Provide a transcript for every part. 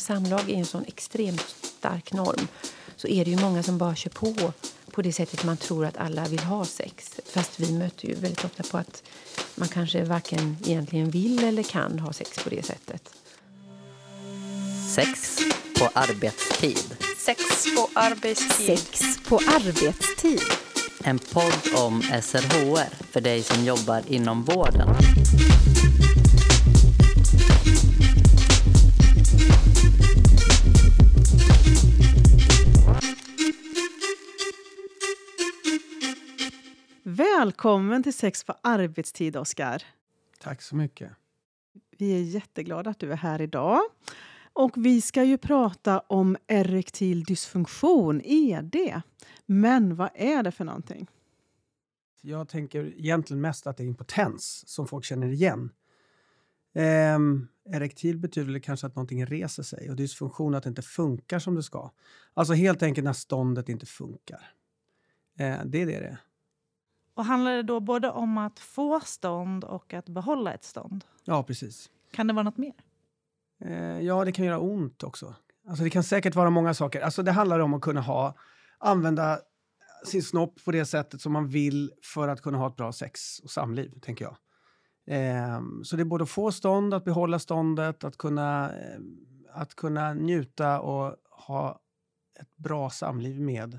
samlag är en sån extremt stark norm så är det ju många som bara kör på på det sättet man tror att alla vill ha sex. Fast vi möter ju väldigt ofta på att man kanske varken egentligen vill eller kan ha sex på det sättet. Sex på arbetstid. Sex på arbetstid. Sex på arbetstid. En podd om SRHR för dig som jobbar inom vården. Välkommen till Sex på arbetstid, Oskar. Tack så mycket. Vi är jätteglada att du är här idag. Och vi ska ju prata om erektil dysfunktion, ED. Men vad är det för någonting? Jag tänker egentligen mest att det är impotens som folk känner igen. Ehm, erektil betyder kanske att någonting reser sig och dysfunktion att det inte funkar som det ska. Alltså helt enkelt när ståndet inte funkar. Ehm, det är det det är. Och handlar det då både om att få stånd och att behålla ett stånd? Ja, precis. Kan det vara något mer? Eh, ja, det kan göra ont också. Alltså, det kan säkert vara många saker. Alltså, det handlar om att kunna ha, använda sin snopp på det sättet som man vill för att kunna ha ett bra sex och samliv, tänker jag. Eh, så det är både att få stånd, att behålla ståndet, att kunna, eh, att kunna njuta och ha ett bra samliv med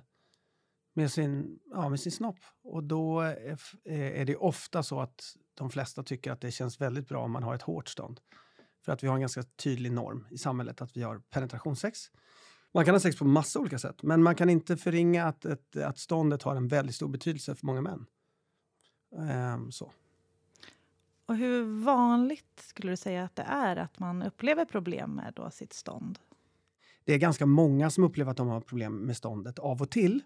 med sin, ja, med sin snopp. Och då är, är det ofta så att de flesta tycker att det känns väldigt bra om man har ett hårt stånd. För att vi har en ganska tydlig norm i samhället att vi har penetrationssex. Man kan ha sex på massa olika sätt, men man kan inte förringa att, ett, att ståndet har en väldigt stor betydelse för många män. Ehm, så. Och hur vanligt skulle du säga att det är att man upplever problem med då sitt stånd? Det är ganska många som upplever att de har problem med ståndet av och till.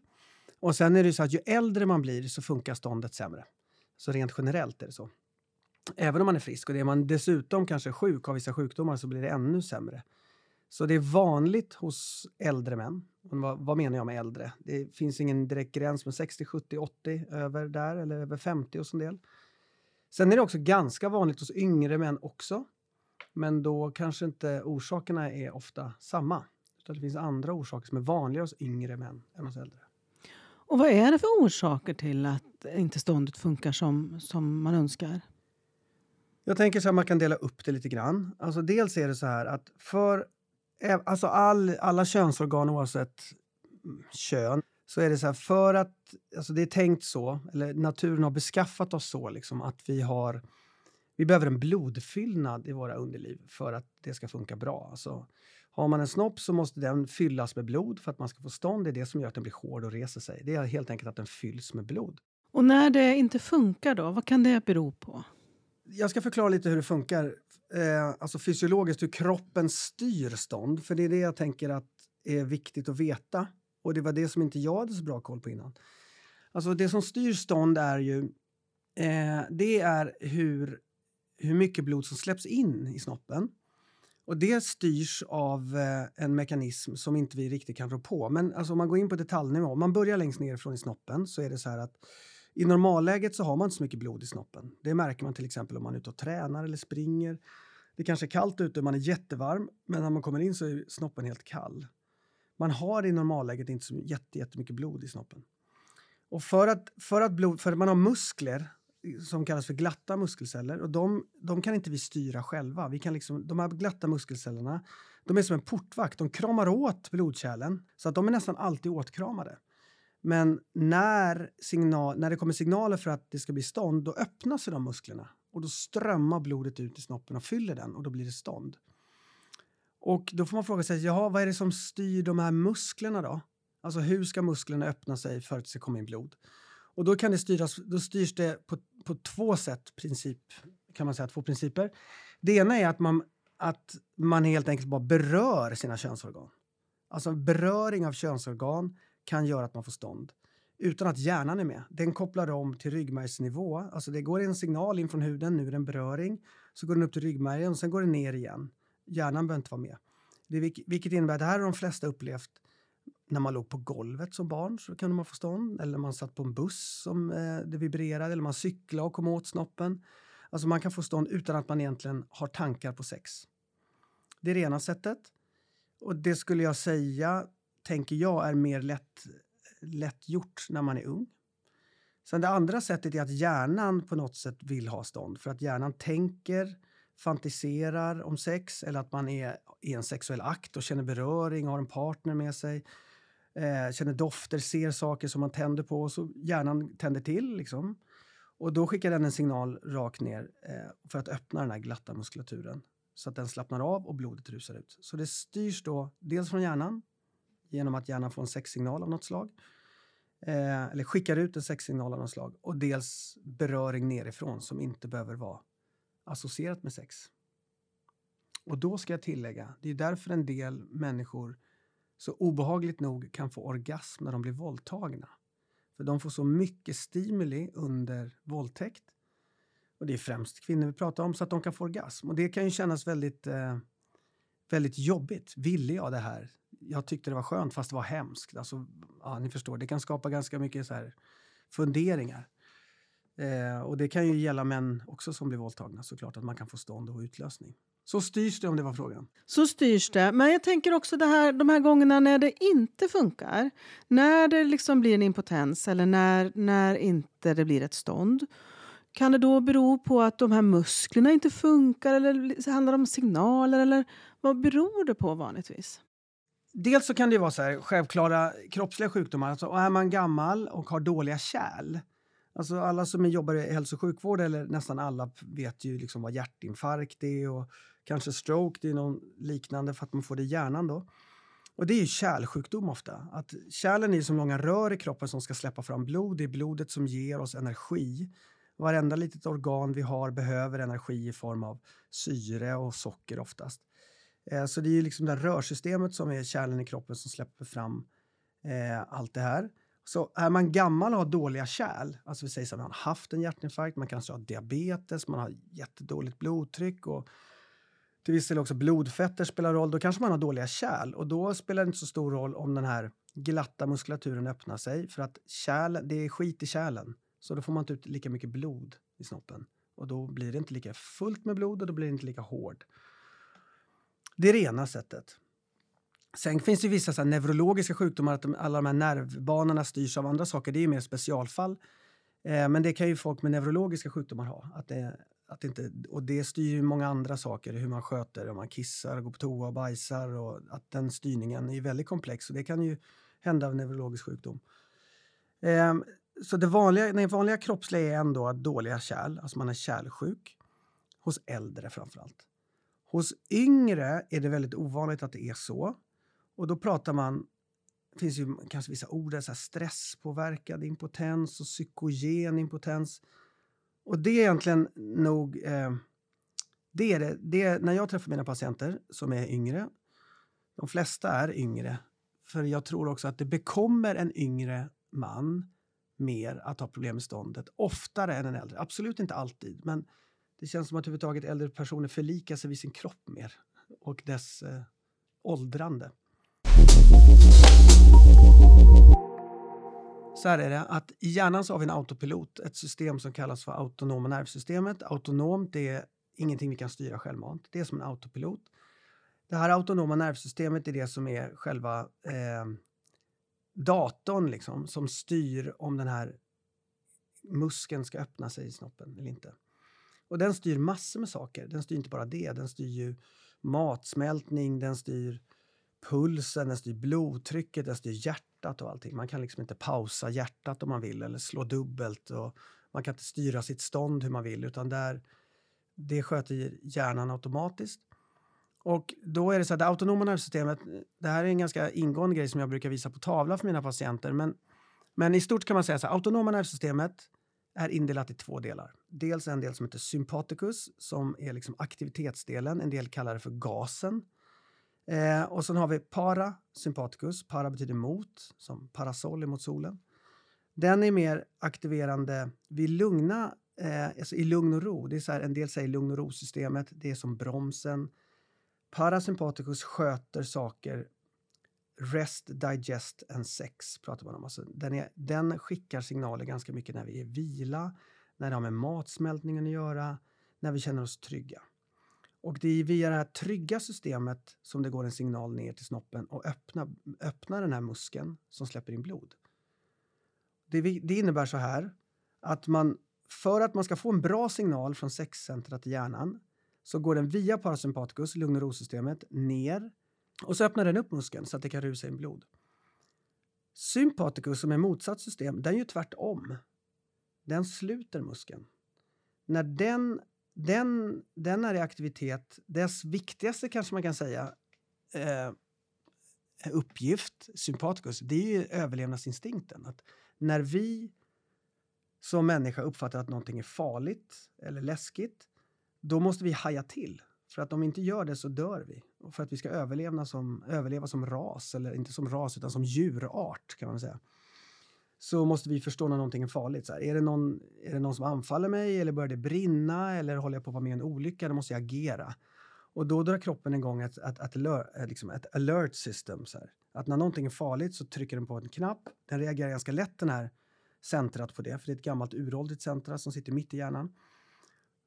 Och sen är det så att ju äldre man blir så funkar ståndet sämre. Så rent generellt är det så. Även om man är frisk och är man dessutom kanske sjuk, av vissa sjukdomar, så blir det ännu sämre. Så det är vanligt hos äldre män. Vad, vad menar jag med äldre? Det finns ingen direkt gräns med 60, 70, 80 över där eller över 50 hos en del. Sen är det också ganska vanligt hos yngre män också. Men då kanske inte orsakerna är ofta samma. Utan det finns andra orsaker som är vanligare hos yngre män än hos äldre. Och vad är det för orsaker till att inte ståndet funkar som, som man önskar? Jag tänker så här, man kan dela upp det lite grann. Alltså dels är det så här att för alltså all, alla könsorgan oavsett kön så är det så här för att alltså det är tänkt så, eller naturen har beskaffat oss så liksom att vi har vi behöver en blodfyllnad i våra underliv för att det ska funka bra. Alltså, har man en snopp så måste den fyllas med blod för att man ska få stånd. Det är det som gör att den blir hård och reser sig. Det är helt enkelt att den fylls med blod. Och när det inte funkar då, vad kan det bero på? Jag ska förklara lite hur det funkar, eh, alltså fysiologiskt, hur kroppen styr stånd. För det är det jag tänker att är viktigt att veta. Och det var det som inte jag hade så bra koll på innan. Alltså det som styr stånd är ju, eh, det är hur, hur mycket blod som släpps in i snoppen. Och det styrs av eh, en mekanism som inte vi riktigt kan rå på. Men alltså, om man går in på detaljnivå, om man börjar längst ner från i snoppen så är det så här att i normalläget så har man inte så mycket blod i snoppen. Det märker man till exempel om man är ute och tränar eller springer. Det kanske är kallt ute, man är jättevarm, men när man kommer in så är snoppen helt kall. Man har i normalläget inte så jättemycket blod i snoppen. Och för att, för att, blod, för att man har muskler som kallas för glatta muskelceller och de, de kan inte vi styra själva. Vi kan liksom, de här glatta muskelcellerna de är som en portvakt. De kramar åt blodkärlen så att de är nästan alltid åtkramade. Men när, signal, när det kommer signaler för att det ska bli stånd, då öppnar sig de musklerna och då strömmar blodet ut i snoppen och fyller den och då blir det stånd. Och då får man fråga sig, jaha, vad är det som styr de här musklerna då? Alltså hur ska musklerna öppna sig för att det ska komma in blod? Och då kan det styras, då styrs det på, på två sätt, princip, kan man säga, två principer. Det ena är att man, att man helt enkelt bara berör sina könsorgan. Alltså beröring av könsorgan kan göra att man får stånd utan att hjärnan är med. Den kopplar om till ryggmärgsnivå. Alltså det går en signal in från huden, nu är det en beröring. Så går den upp till ryggmärgen och sen går den ner igen. Hjärnan behöver inte vara med. Det, vilket innebär, att det här har de flesta upplevt när man låg på golvet som barn så kunde man få stånd. Eller man satt på en buss som eh, det vibrerade. Eller man cyklade och kom åt snoppen. Alltså man kan få stånd utan att man egentligen har tankar på sex. Det är det ena sättet. Och det skulle jag säga, tänker jag, är mer lätt, lätt gjort när man är ung. Sen det andra sättet är att hjärnan på något sätt vill ha stånd. För att hjärnan tänker, fantiserar om sex eller att man är i en sexuell akt och känner beröring, och har en partner med sig. Eh, känner dofter, ser saker som man tänder på. Så hjärnan tänder till. Liksom. Och då skickar den en signal rakt ner eh, för att öppna den här glatta muskulaturen så att den slappnar av och blodet rusar ut. Så det styrs då dels från hjärnan genom att hjärnan får en sexsignal av något slag eh, eller skickar ut en sexsignal av något slag och dels beröring nerifrån som inte behöver vara associerat med sex. Och då ska jag tillägga, det är därför en del människor så obehagligt nog kan få orgasm när de blir våldtagna. För de får så mycket stimuli under våldtäkt. Och det är främst kvinnor vi pratar om, så att de kan få orgasm. Och det kan ju kännas väldigt, eh, väldigt jobbigt. Ville jag det här? Jag tyckte det var skönt fast det var hemskt. Alltså, ja, ni förstår, det kan skapa ganska mycket så här funderingar. Eh, och det kan ju gälla män också som blir våldtagna såklart, att man kan få stånd och utlösning. Så styrs det om det var frågan. Så styrs det. Men jag tänker också det här, de här gångerna när det inte funkar. När det liksom blir en impotens eller när, när inte det blir ett stånd. Kan det då bero på att de här musklerna inte funkar eller handlar det om signaler? Eller vad beror det på vanligtvis? Dels så kan det vara så här, självklara kroppsliga sjukdomar. Alltså, är man gammal och har dåliga kärl Alltså alla som jobbar i hälso och sjukvård, eller nästan alla, vet ju liksom vad hjärtinfarkt är och kanske stroke, det är någon liknande för att man får det i hjärnan då. Och det är ju kärlsjukdom ofta. Att kärlen är som långa rör i kroppen som ska släppa fram blod. Det är blodet som ger oss energi. Varenda litet organ vi har behöver energi i form av syre och socker oftast. Eh, så det är liksom det rörsystemet som är kärlen i kroppen som släpper fram eh, allt det här. Så är man gammal och har dåliga kärl, alltså vi säger så att man har haft en hjärtinfarkt, man kanske har diabetes, man har jättedåligt blodtryck och till viss del också blodfetter spelar roll, då kanske man har dåliga kärl och då spelar det inte så stor roll om den här glatta muskulaturen öppnar sig för att kärl, det är skit i kärlen. Så då får man inte ut lika mycket blod i snoppen och då blir det inte lika fullt med blod och då blir det inte lika hård. Det är det ena sättet. Sen finns det vissa så neurologiska sjukdomar, att de, alla de här nervbanorna styrs av andra saker. Det är mer specialfall. Eh, men det kan ju folk med neurologiska sjukdomar ha. Att det, att inte, och det styr ju många andra saker, hur man sköter, om man kissar, går på toa och bajsar. Och att den styrningen är väldigt komplex och det kan ju hända av neurologisk sjukdom. Ehm, så det vanliga, det vanliga kroppsliga är ändå dåliga kärl, alltså man är kärlsjuk. Hos äldre framförallt. Hos yngre är det väldigt ovanligt att det är så. Och då pratar man, det finns ju kanske vissa ord, så här stresspåverkad impotens och psykogen impotens. Och det är egentligen nog, eh, det är det, det är, när jag träffar mina patienter som är yngre, de flesta är yngre, för jag tror också att det bekommer en yngre man mer att ha problem med ståndet oftare än en äldre. Absolut inte alltid, men det känns som att överhuvudtaget äldre personer förlikar sig vid sin kropp mer och dess eh, åldrande. Så här är det, att i hjärnan så har vi en autopilot, ett system som kallas för autonoma nervsystemet. Autonomt är ingenting vi kan styra självmant, det är som en autopilot. Det här autonoma nervsystemet är det som är själva eh, datorn liksom, som styr om den här muskeln ska öppna sig i snoppen eller inte. Och den styr massor med saker. Den styr inte bara det, den styr ju matsmältning, den styr pulsen, den styr blodtrycket, den styr hjärtat och allting. Man kan liksom inte pausa hjärtat om man vill eller slå dubbelt. Och man kan inte styra sitt stånd hur man vill utan där, det sköter hjärnan automatiskt. Och då är det så att det autonoma nervsystemet, det här är en ganska ingående grej som jag brukar visa på tavla för mina patienter, men, men i stort kan man säga så här, autonoma nervsystemet är indelat i två delar. Dels en del som heter sympaticus som är liksom aktivitetsdelen, en del kallar det för gasen Eh, och sen har vi parasympaticus. Para betyder mot, som parasoll mot solen. Den är mer aktiverande vid lugna, eh, alltså i lugn och ro. Det är så här, en del säger lugn och ro-systemet, det är som bromsen. Parasympaticus sköter saker Rest, digest and sex pratar man om. Alltså den, är, den skickar signaler ganska mycket när vi är vila, när det har med matsmältningen att göra, när vi känner oss trygga. Och det är via det här trygga systemet som det går en signal ner till snoppen och öppnar öppna den här muskeln som släpper in blod. Det, det innebär så här att man för att man ska få en bra signal från sexcentrat i hjärnan så går den via parasympaticus, lugn och ro-systemet, ner och så öppnar den upp muskeln så att det kan rusa in blod. Sympaticus, som är motsatt system, den gör tvärtom. Den sluter muskeln. När den, den, den är i aktivitet, dess viktigaste kanske man kan säga eh, uppgift, sympaticus, det är ju överlevnadsinstinkten. Att när vi som människa uppfattar att någonting är farligt eller läskigt, då måste vi haja till. För att om vi inte gör det så dör vi. Och för att vi ska överleva som, överleva som ras, eller inte som ras utan som djurart kan man säga. Så måste vi förstå när någonting är farligt. Så här, är, det någon, är det någon som anfaller mig eller börjar det brinna eller håller jag på att vara med i en olycka? Då måste jag agera. Och då drar kroppen igång ett, ett, ett, alert, eh, liksom ett alert system. Så här. Att när någonting är farligt så trycker den på en knapp. Den reagerar ganska lätt den här centrat på det, för det är ett gammalt uråldrigt centra som sitter mitt i hjärnan.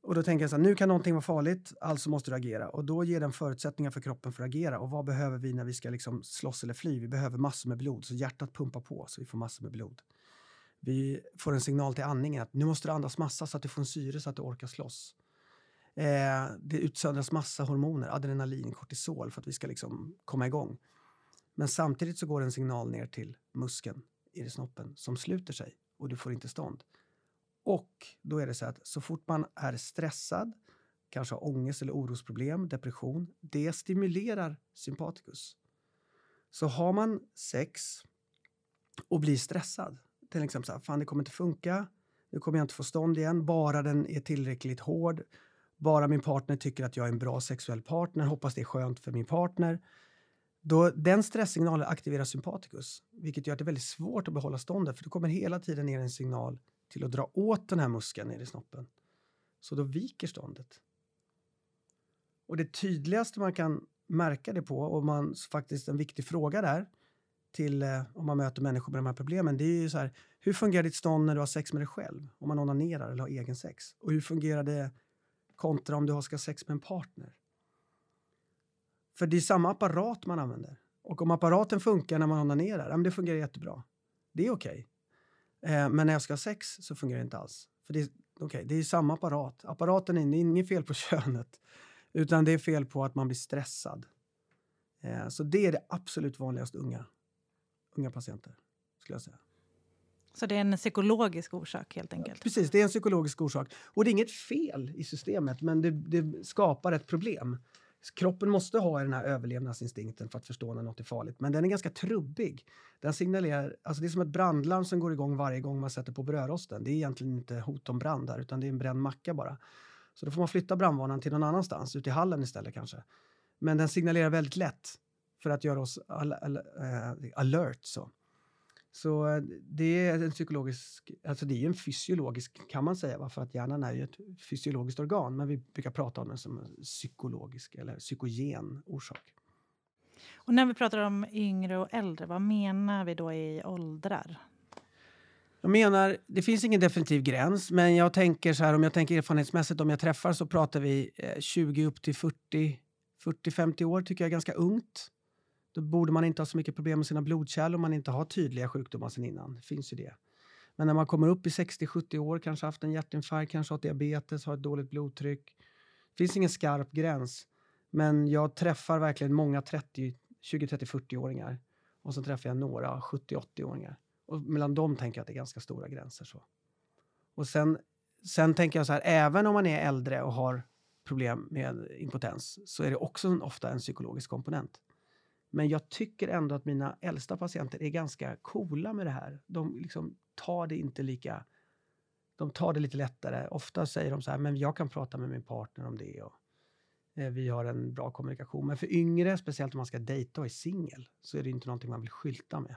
Och då tänker jag så här, nu kan någonting vara farligt, alltså måste du agera. Och då ger den förutsättningar för kroppen för att agera. Och vad behöver vi när vi ska liksom slåss eller fly? Vi behöver massor med blod, så hjärtat pumpar på så vi får massor med blod. Vi får en signal till andningen att nu måste du andas massa så att du får en syre så att du orkar slåss. Eh, det utsöndras massa hormoner, adrenalin, kortisol för att vi ska liksom komma igång. Men samtidigt så går en signal ner till muskeln i snoppen som sluter sig och du får inte stånd. Och då är det så att så fort man är stressad, kanske har ångest eller orosproblem, depression, det stimulerar sympaticus. Så har man sex och blir stressad, till liksom exempel så här, fan det kommer inte funka, nu kommer jag inte få stånd igen, bara den är tillräckligt hård, bara min partner tycker att jag är en bra sexuell partner, hoppas det är skönt för min partner. Då, den stresssignalen aktiverar sympaticus, vilket gör att det är väldigt svårt att behålla ståndet för det kommer hela tiden ner en signal till att dra åt den här muskeln ner i snoppen. Så då viker ståndet. Och det tydligaste man kan märka det på, och man, faktiskt en viktig fråga där, till eh, om man möter människor med de här problemen, det är ju så här, hur fungerar ditt stånd när du har sex med dig själv? Om man onanerar eller har egen sex? Och hur fungerar det kontra om du ska ha sex med en partner? För det är samma apparat man använder. Och om apparaten funkar när man onanerar, ja, men det fungerar jättebra. Det är okej. Okay. Eh, men när jag ska ha sex så fungerar det inte alls. För det, okay, det är samma apparat. Apparaten är, det är inget fel på könet, utan det är fel på att man blir stressad. Eh, så det är det absolut vanligaste unga, unga patienter, skulle jag säga. Så det är en psykologisk orsak helt enkelt? Precis, det är en psykologisk orsak. Och det är inget fel i systemet, men det, det skapar ett problem. Kroppen måste ha den här överlevnadsinstinkten för att förstå när något är farligt, men den är ganska trubbig. Den signalerar, alltså det är som ett brandlarm som går igång varje gång man sätter på brödrosten. Det är egentligen inte hot om brand där, utan det är en bränd macka bara. Så då får man flytta brandvarnaren till någon annanstans, ut i hallen istället kanske. Men den signalerar väldigt lätt för att göra oss al al eh, alert. Så. Så eh, det är en psykologisk, alltså det är en fysiologisk kan man säga, för att hjärnan är ju ett fysiologiskt organ, men vi brukar prata om den som en psykologisk eller psykogen orsak. Och när vi pratar om yngre och äldre, vad menar vi då i åldrar? Jag menar, det finns ingen definitiv gräns, men jag tänker så här, om jag tänker erfarenhetsmässigt, om jag träffar så pratar vi 20 eh, upp till 40, 40-50 år tycker jag är ganska ungt. Då borde man inte ha så mycket problem med sina blodkärl om man inte har tydliga sjukdomar sen innan. Det finns ju det. Men när man kommer upp i 60-70 år, kanske haft en hjärtinfarkt, kanske har diabetes, har ett dåligt blodtryck. Det finns ingen skarp gräns. Men jag träffar verkligen många 30, 20, 30, 40-åringar. Och så träffar jag några 70-80-åringar. Och mellan dem tänker jag att det är ganska stora gränser. Så. Och sen, sen tänker jag så här, även om man är äldre och har problem med impotens så är det också ofta en psykologisk komponent. Men jag tycker ändå att mina äldsta patienter är ganska coola med det här. De liksom tar det inte lika... De tar det lite lättare. Ofta säger de så här, men jag kan prata med min partner om det. Och, eh, vi har en bra kommunikation. Men för yngre, speciellt om man ska dejta och är singel, så är det inte någonting man vill skylta med.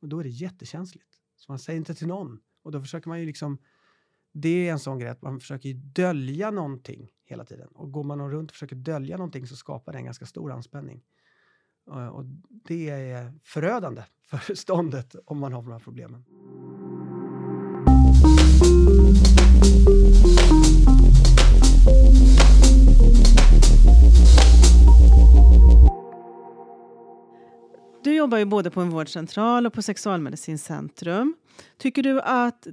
Och då är det jättekänsligt. Så man säger inte till någon. Och då försöker man ju liksom... Det är en sån grej att man försöker dölja någonting hela tiden. Och går man runt och försöker dölja någonting så skapar det en ganska stor anspänning. Eh, och det är förödande för ståndet om man har de här problemen. Du jobbar ju både på en vårdcentral och på sexualmedicinskt centrum. Tycker du att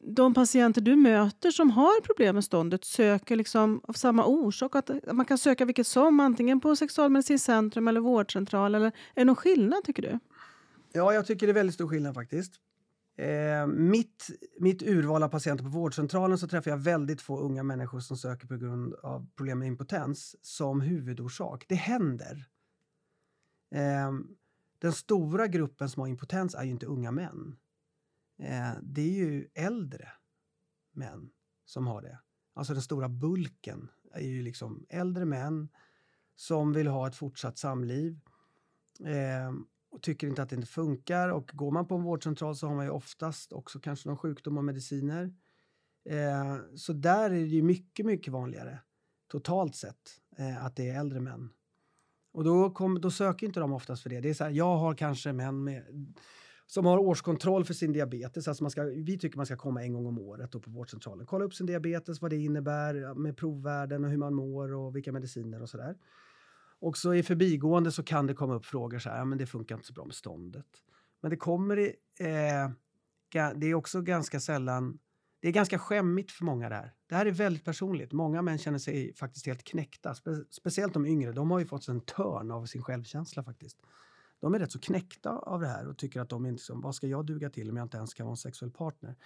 de patienter du möter som har problem med ståndet söker liksom av samma orsak? Att man kan söka vilket som, antingen på Sexualmedicincentrum eller vårdcentral? Eller är det någon skillnad tycker du? Ja, jag tycker det är väldigt stor skillnad faktiskt. Eh, mitt, mitt urval av patienter på vårdcentralen så träffar jag väldigt få unga människor som söker på grund av problem med impotens som huvudorsak. Det händer. Eh, den stora gruppen som har impotens är ju inte unga män. Eh, det är ju äldre män som har det. Alltså den stora bulken är ju liksom äldre män som vill ha ett fortsatt samliv eh, och tycker inte att det inte funkar. Och går man på en vårdcentral så har man ju oftast också kanske någon sjukdom och mediciner. Eh, så där är det ju mycket, mycket vanligare totalt sett eh, att det är äldre män. Och då, kom, då söker inte de oftast för det. Det är så här, jag har kanske män med, som har årskontroll för sin diabetes. Alltså man ska, vi tycker man ska komma en gång om året på vårdcentralen. Kolla upp sin diabetes, vad det innebär med provvärden och hur man mår och vilka mediciner och sådär. Och så i förbigående så kan det komma upp frågor så här, ja, men det funkar inte så bra med ståndet. Men det kommer i, eh, det är också ganska sällan, det är ganska skämmigt för många där. Det här är väldigt personligt. Många män känner sig faktiskt helt knäckta, Spe speciellt de yngre. De har ju fått en törn av sin självkänsla faktiskt. De är rätt så knäckta av det här och tycker att de inte, liksom, vad ska jag duga till om jag inte ens kan vara en sexuell partner?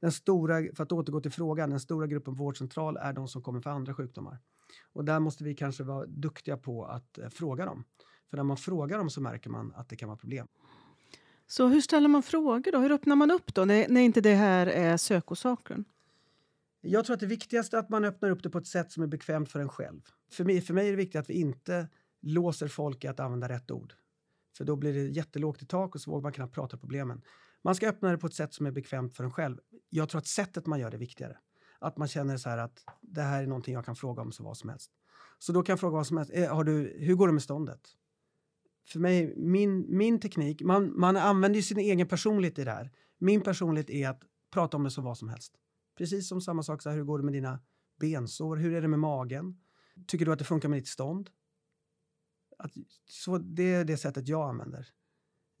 Den stora, för att återgå till frågan, den stora gruppen vårdcentral är de som kommer för andra sjukdomar. Och där måste vi kanske vara duktiga på att eh, fråga dem. För när man frågar dem så märker man att det kan vara problem. Så hur ställer man frågor då? Hur öppnar man upp då när, när inte det här är sökorsaken? Jag tror att det viktigaste är att man öppnar upp det på ett sätt som är bekvämt för en själv. För mig, för mig är det viktigt att vi inte låser folk i att använda rätt ord. För då blir det jättelågt i tak och så vågar man knappt prata problemen. Man ska öppna det på ett sätt som är bekvämt för en själv. Jag tror att sättet man gör det är viktigare. Att man känner så här att det här är någonting jag kan fråga om så vad som helst. Så då kan jag fråga vad som helst. Eh, har du, hur går det med ståndet? För mig, min, min teknik, man, man använder ju sin egen personlighet i det här. Min personlighet är att prata om det som vad som helst. Precis som samma sak, så här, hur går det med dina bensår? Hur är det med magen? Tycker du att det funkar med ditt stånd? Att, så det är det sättet jag använder.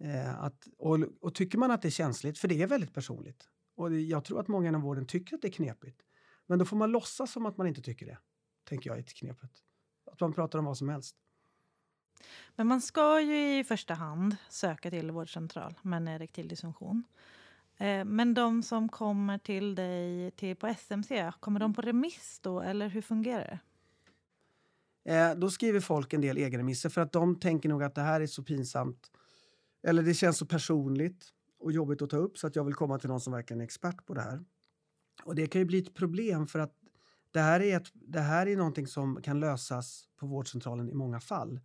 Eh, att, och, och, tycker man att det är känsligt, för det är väldigt personligt, och jag tror att många inom vården tycker att det är knepigt, men då får man låtsas som att man inte tycker det, tänker jag är knepet. Att man pratar om vad som helst. Men man ska ju i första hand söka till vårdcentral med en erektil dysfunktion. Eh, men de som kommer till dig till på SMC, kommer de på remiss då eller hur fungerar det? Eh, då skriver folk en del egenremisser för att de tänker nog att det här är så pinsamt eller det känns så personligt och jobbigt att ta upp så att jag vill komma till någon som verkligen är expert på det här. Och det kan ju bli ett problem för att det här är, ett, det här är någonting som kan lösas på vårdcentralen i många fall.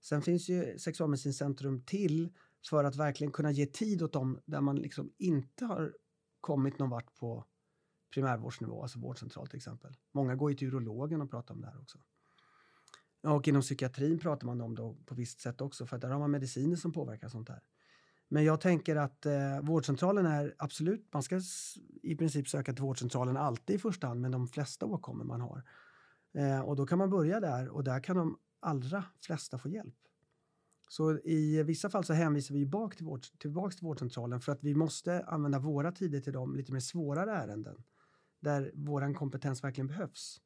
Sen finns ju Sexualmedicinskt centrum till för att verkligen kunna ge tid åt dem där man liksom inte har kommit någon vart på primärvårdsnivå, alltså vårdcentral till exempel. Många går ju till urologen och pratar om det här också. Och inom psykiatrin pratar man om det på visst sätt också för där har man mediciner som påverkar sånt här. Men jag tänker att eh, vårdcentralen är absolut, man ska i princip söka till vårdcentralen alltid i första hand med de flesta åkommor man har. Eh, och då kan man börja där och där kan de allra flesta får hjälp. Så i vissa fall så hänvisar vi bak till vård, tillbaka till vårdcentralen för att vi måste använda våra tider till de lite mer svårare ärenden där vår kompetens verkligen behövs.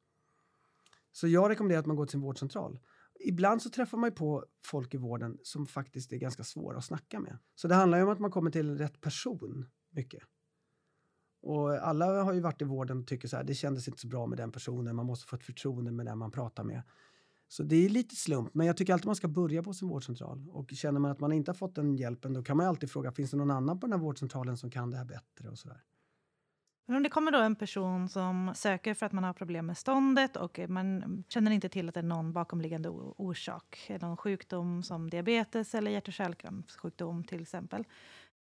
Så jag rekommenderar att man går till sin vårdcentral. Ibland så träffar man på folk i vården som faktiskt är ganska svåra att snacka med. Så det handlar ju om att man kommer till rätt person mycket. Och alla har ju varit i vården och tycker så här, det kändes inte så bra med den personen, man måste få ett förtroende med den man pratar med. Så det är lite slump, men jag tycker alltid man ska börja på sin vårdcentral. Och känner man att man inte har fått den hjälpen, då kan man alltid fråga, finns det någon annan på den här vårdcentralen som kan det här bättre och sådär. Men om det kommer då en person som söker för att man har problem med ståndet och man känner inte till att det är någon bakomliggande orsak, någon sjukdom som diabetes eller hjärt och kärlkrampssjukdom till exempel.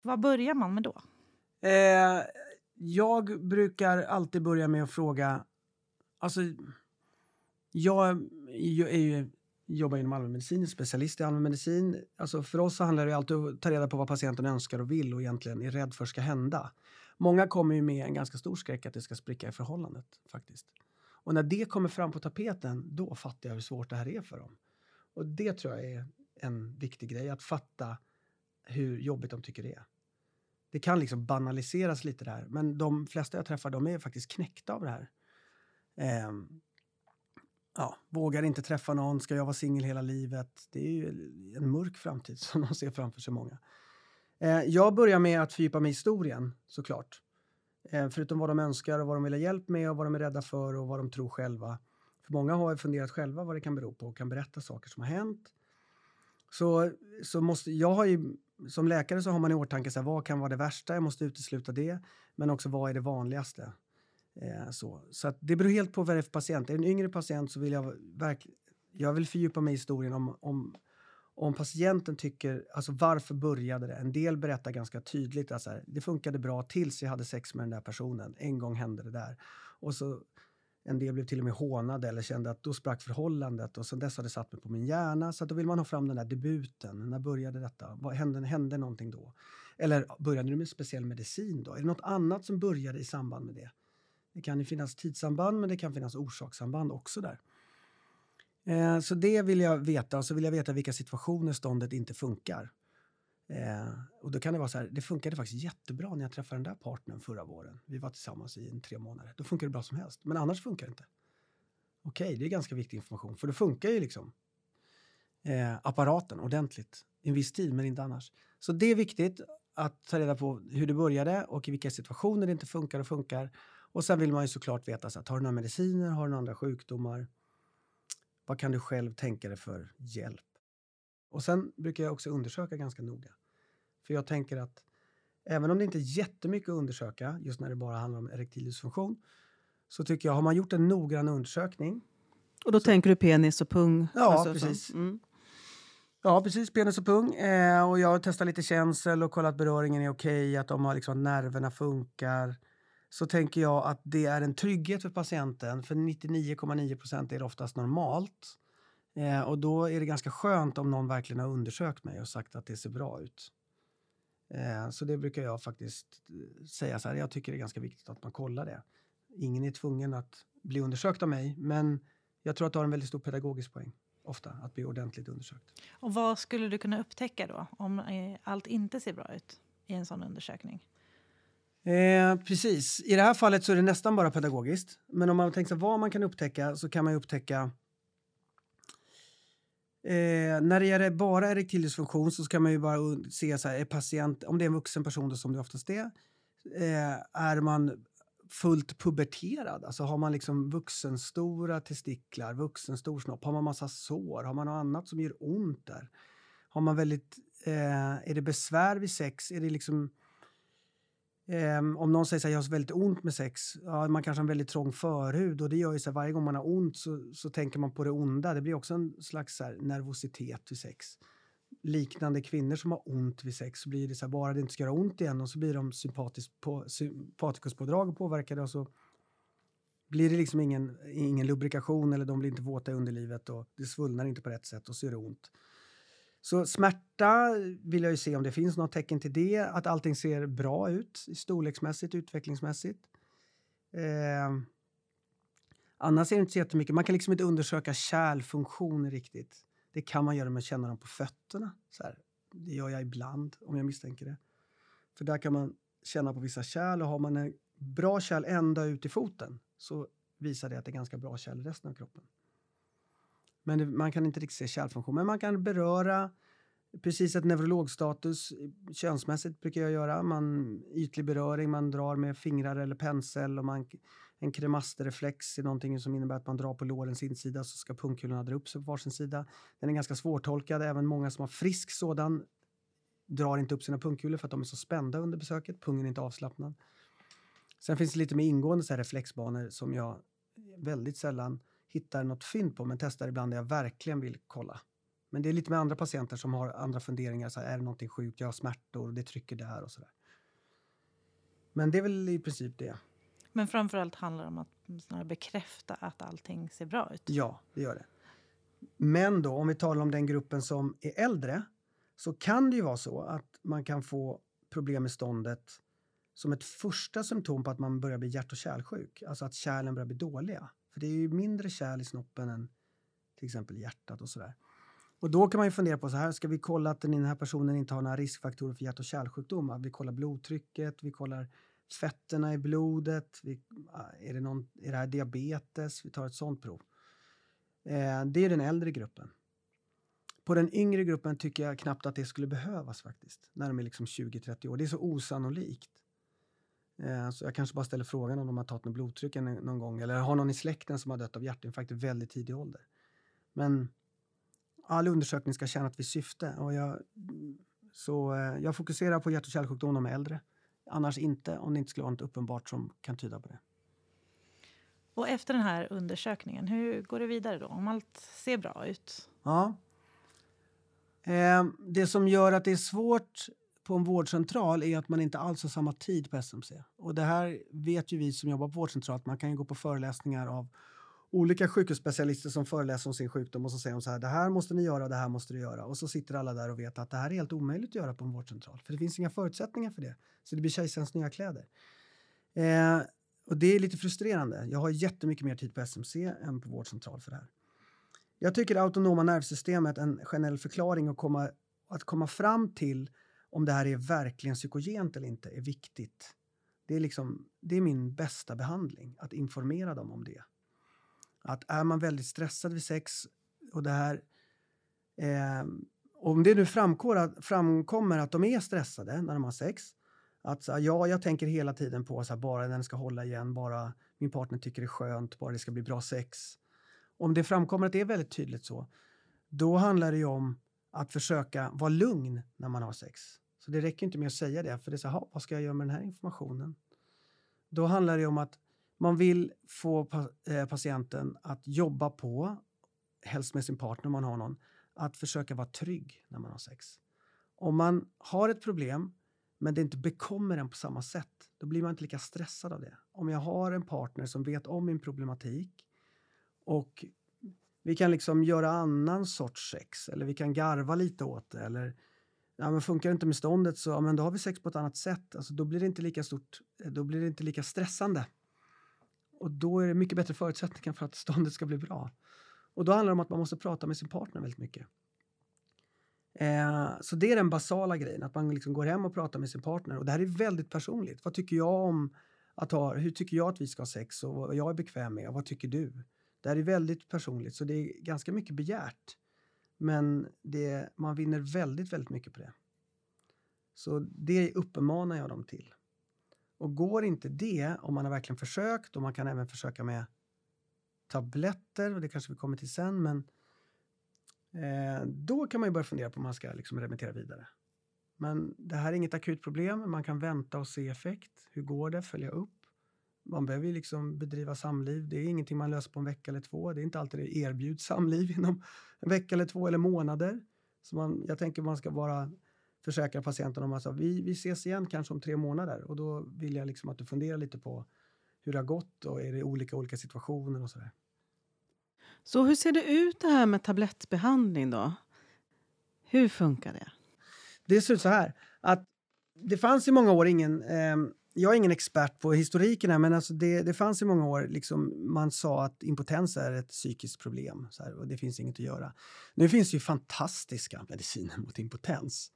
Vad börjar man med då? Eh, jag brukar alltid börja med att fråga, alltså jag är ju jobbar inom allmänmedicin, specialist i allmänmedicin. Alltså för oss handlar det alltid om att ta reda på vad patienten önskar och vill och egentligen är rädd för ska hända. Många kommer ju med en ganska stor skräck att det ska spricka i förhållandet faktiskt. Och när det kommer fram på tapeten, då fattar jag hur svårt det här är för dem. Och det tror jag är en viktig grej, att fatta hur jobbigt de tycker det är. Det kan liksom banaliseras lite där, men de flesta jag träffar de är faktiskt knäckta av det här. Eh, ja, vågar inte träffa någon, ska jag vara singel hela livet? Det är ju en mörk framtid som de ser framför sig många. Eh, jag börjar med att fördjupa mig i historien såklart. Eh, förutom vad de önskar och vad de vill ha hjälp med och vad de är rädda för och vad de tror själva. För många har funderat själva vad det kan bero på och kan berätta saker som har hänt. Så, så måste, jag har ju, som läkare så har man i åtanke så här, vad kan vara det värsta, jag måste utesluta det. Men också vad är det vanligaste? Eh, så så att det beror helt på vad det är för patient. Är det en yngre patient så vill jag verkligen jag vill fördjupa mig i historien om, om, om patienten tycker, alltså varför började det? En del berättar ganska tydligt att alltså, det funkade bra tills jag hade sex med den där personen. En gång hände det där. Och så en del blev till och med hånade eller kände att då sprack förhållandet och sen dess har det satt mig på min hjärna. Så då vill man ha fram den där debuten. När började detta? Vad hände, hände någonting då? Eller började du med speciell medicin då? Är det något annat som började i samband med det? Det kan ju finnas tidssamband men det kan finnas orsakssamband också där. Eh, så det vill jag veta och så vill jag veta vilka situationer ståndet inte funkar. Eh, och då kan det vara så här, det funkade faktiskt jättebra när jag träffade den där partnern förra våren. Vi var tillsammans i en tre månader. Då funkar det bra som helst. Men annars funkar det inte. Okej, okay, det är ganska viktig information. För då funkar ju liksom eh, apparaten ordentligt. I en viss tid, men inte annars. Så det är viktigt att ta reda på hur det började och i vilka situationer det inte funkar och funkar. Och sen vill man ju såklart veta, så här, tar du några mediciner, har du några andra sjukdomar? Vad kan du själv tänka dig för hjälp? Och sen brukar jag också undersöka ganska noga. För jag tänker att även om det inte är jättemycket att undersöka, just när det bara handlar om erektil dysfunktion, så tycker jag, har man gjort en noggrann undersökning... Och då så, tänker du penis och pung? Ja, alltså, precis. Mm. Ja, precis. Penis och pung. Eh, och jag har testat lite känsel och kollat att beröringen är okej, att de har liksom, nerverna funkar. Så tänker jag att det är en trygghet för patienten. För 99,9 procent är det oftast normalt. Eh, och då är det ganska skönt om någon verkligen har undersökt mig och sagt att det ser bra ut. Eh, så det brukar jag faktiskt eh, säga så här, jag tycker det är ganska viktigt att man kollar det. Ingen är tvungen att bli undersökt av mig, men jag tror att det har en väldigt stor pedagogisk poäng ofta att bli ordentligt undersökt. Och vad skulle du kunna upptäcka då om eh, allt inte ser bra ut i en sån undersökning? Eh, precis. I det här fallet så är det nästan bara pedagogiskt. Men om man tänker sig vad man kan upptäcka så kan man upptäcka Eh, när det gäller bara erektil dysfunktion så kan man ju bara se så här, är patient, om det är en vuxen person då, som det oftast är, eh, är man fullt puberterad? Alltså har man liksom vuxenstora testiklar, vuxenstor snopp, har man massa sår, har man något annat som gör ont där? Har man väldigt, eh, är det besvär vid sex? Är det liksom Um, om någon säger att jag har väldigt ont med sex, ja, man kanske har en väldigt trång förhud och det gör ju så här, varje gång man har ont så, så tänker man på det onda. Det blir också en slags här, nervositet vid sex. Liknande kvinnor som har ont vid sex så blir det så här, bara det inte ska göra ont igen och så blir de sympatisk på, sympatikuspådrag påverkade och så blir det liksom ingen, ingen lubrikation eller de blir inte våta i underlivet och det svullnar inte på rätt sätt och så gör det ont. Så smärta vill jag ju se om det finns något tecken till det. Att allting ser bra ut storleksmässigt, utvecklingsmässigt. Eh, annars är det inte så jättemycket. Man kan liksom inte undersöka kärlfunktioner riktigt. Det kan man göra med att känna dem på fötterna. Så här. Det gör jag ibland om jag misstänker det. För där kan man känna på vissa kärl och har man en bra kärl ända ut i foten så visar det att det är ganska bra kärl i resten av kroppen. Men det, man kan inte riktigt se kärlfunktion. Men man kan beröra precis ett neurologstatus eh, könsmässigt brukar jag göra. Man, ytlig beröring, man drar med fingrar eller pensel och man, en kremasterreflex är någonting som innebär att man drar på lårens insida så ska pungkulorna dra upp sig på varsin sida. Den är ganska svårtolkad, även många som har frisk sådan drar inte upp sina pungkulor för att de är så spända under besöket. Pungen är inte avslappnad. Sen finns det lite mer ingående så här reflexbanor som jag väldigt sällan hittar något fynd på men testar ibland när jag verkligen vill kolla. Men det är lite med andra patienter som har andra funderingar. Så här, är det någonting sjukt? Jag har smärtor, det trycker där och sådär. Men det är väl i princip det. Men framförallt handlar det om att bekräfta att allting ser bra ut? Ja, det gör det. Men då, om vi talar om den gruppen som är äldre så kan det ju vara så att man kan få problem med ståndet som ett första symptom på att man börjar bli hjärt och kärlsjuk. Alltså att kärlen börjar bli dåliga. För det är ju mindre kärl i snoppen än till exempel hjärtat och sådär. Och då kan man ju fundera på så här, ska vi kolla att den här personen inte har några riskfaktorer för hjärt och kärlsjukdomar? Vi kollar blodtrycket, vi kollar fetterna i blodet, vi, är, det någon, är det här diabetes? Vi tar ett sånt prov. Eh, det är den äldre gruppen. På den yngre gruppen tycker jag knappt att det skulle behövas faktiskt, när de är liksom 20-30 år. Det är så osannolikt. Eh, så jag kanske bara ställer frågan om de har tagit något blodtryck någon gång eller har någon i släkten som har dött av hjärtinfarkt i väldigt tidig ålder. Men all undersökning ska tjäna ett visst syfte och jag, så eh, jag fokuserar på hjärt och kärlsjukdom om äldre. Annars inte, om det inte skulle vara något uppenbart som kan tyda på det. Och efter den här undersökningen, hur går det vidare då? Om allt ser bra ut? Ja. Eh, det som gör att det är svårt på en vårdcentral är att man inte alls har samma tid på SMC. Och det här vet ju vi som jobbar på vårdcentral att man kan gå på föreläsningar av olika sjukhusspecialister som föreläser om sin sjukdom och så säger de så här, det här måste ni göra, det här måste du göra. Och så sitter alla där och vet att det här är helt omöjligt att göra på en vårdcentral, för det finns inga förutsättningar för det. Så det blir kejsarens nya kläder. Eh, och det är lite frustrerande. Jag har jättemycket mer tid på SMC än på vårdcentral för det här. Jag tycker det autonoma nervsystemet, en generell förklaring att komma, att komma fram till om det här är verkligen psykogent eller inte är viktigt. Det är, liksom, det är min bästa behandling, att informera dem om det. Att är man väldigt stressad vid sex och det här eh, om det nu framkommer, framkommer att de är stressade när de har sex, att så, ja, jag tänker hela tiden på så här, bara den ska hålla igen, bara min partner tycker det är skönt, bara det ska bli bra sex. Om det framkommer att det är väldigt tydligt så, då handlar det ju om att försöka vara lugn när man har sex. Så det räcker inte med att säga det, för det är så här, vad ska jag göra med den här informationen? Då handlar det om att man vill få eh, patienten att jobba på, helst med sin partner om man har någon, att försöka vara trygg när man har sex. Om man har ett problem men det inte bekommer en på samma sätt, då blir man inte lika stressad av det. Om jag har en partner som vet om min problematik och vi kan liksom göra annan sorts sex eller vi kan garva lite åt det eller ja, men funkar det inte med ståndet så ja, men då har vi sex på ett annat sätt. Alltså, då blir det inte lika stort, eh, då blir det inte lika stressande. Och då är det mycket bättre förutsättningar för att ståndet ska bli bra. Och då handlar det om att man måste prata med sin partner väldigt mycket. Eh, så det är den basala grejen, att man liksom går hem och pratar med sin partner. Och det här är väldigt personligt. Vad tycker jag om att ha, hur tycker jag att vi ska ha sex och vad jag är bekväm med och vad tycker du? Det här är väldigt personligt, så det är ganska mycket begärt. Men det, man vinner väldigt, väldigt mycket på det. Så det uppmanar jag dem till. Och går inte det, om man har verkligen försökt, och man kan även försöka med tabletter, och det kanske vi kommer till sen, men eh, då kan man ju börja fundera på om man ska liksom remittera vidare. Men det här är inget akut problem, man kan vänta och se effekt. Hur går det? Följa upp. Man behöver ju liksom bedriva samliv. Det är ingenting man löser på en vecka eller två. Det är inte alltid det erbjuds samliv inom en vecka eller två eller månader. Så man, jag tänker man ska vara försäkra patienten om att alltså, vi, vi ses igen kanske om tre månader och då vill jag liksom att du funderar lite på hur det har gått och är det olika olika situationer och sådär. Så hur ser det ut det här med tablettbehandling då? Hur funkar det? Det ser ut så här att det fanns i många år ingen eh, jag är ingen expert på historiken här, men alltså det, det fanns i många år, liksom, man sa att impotens är ett psykiskt problem här, och det finns inget att göra. Nu finns det ju fantastiska mediciner mot impotens.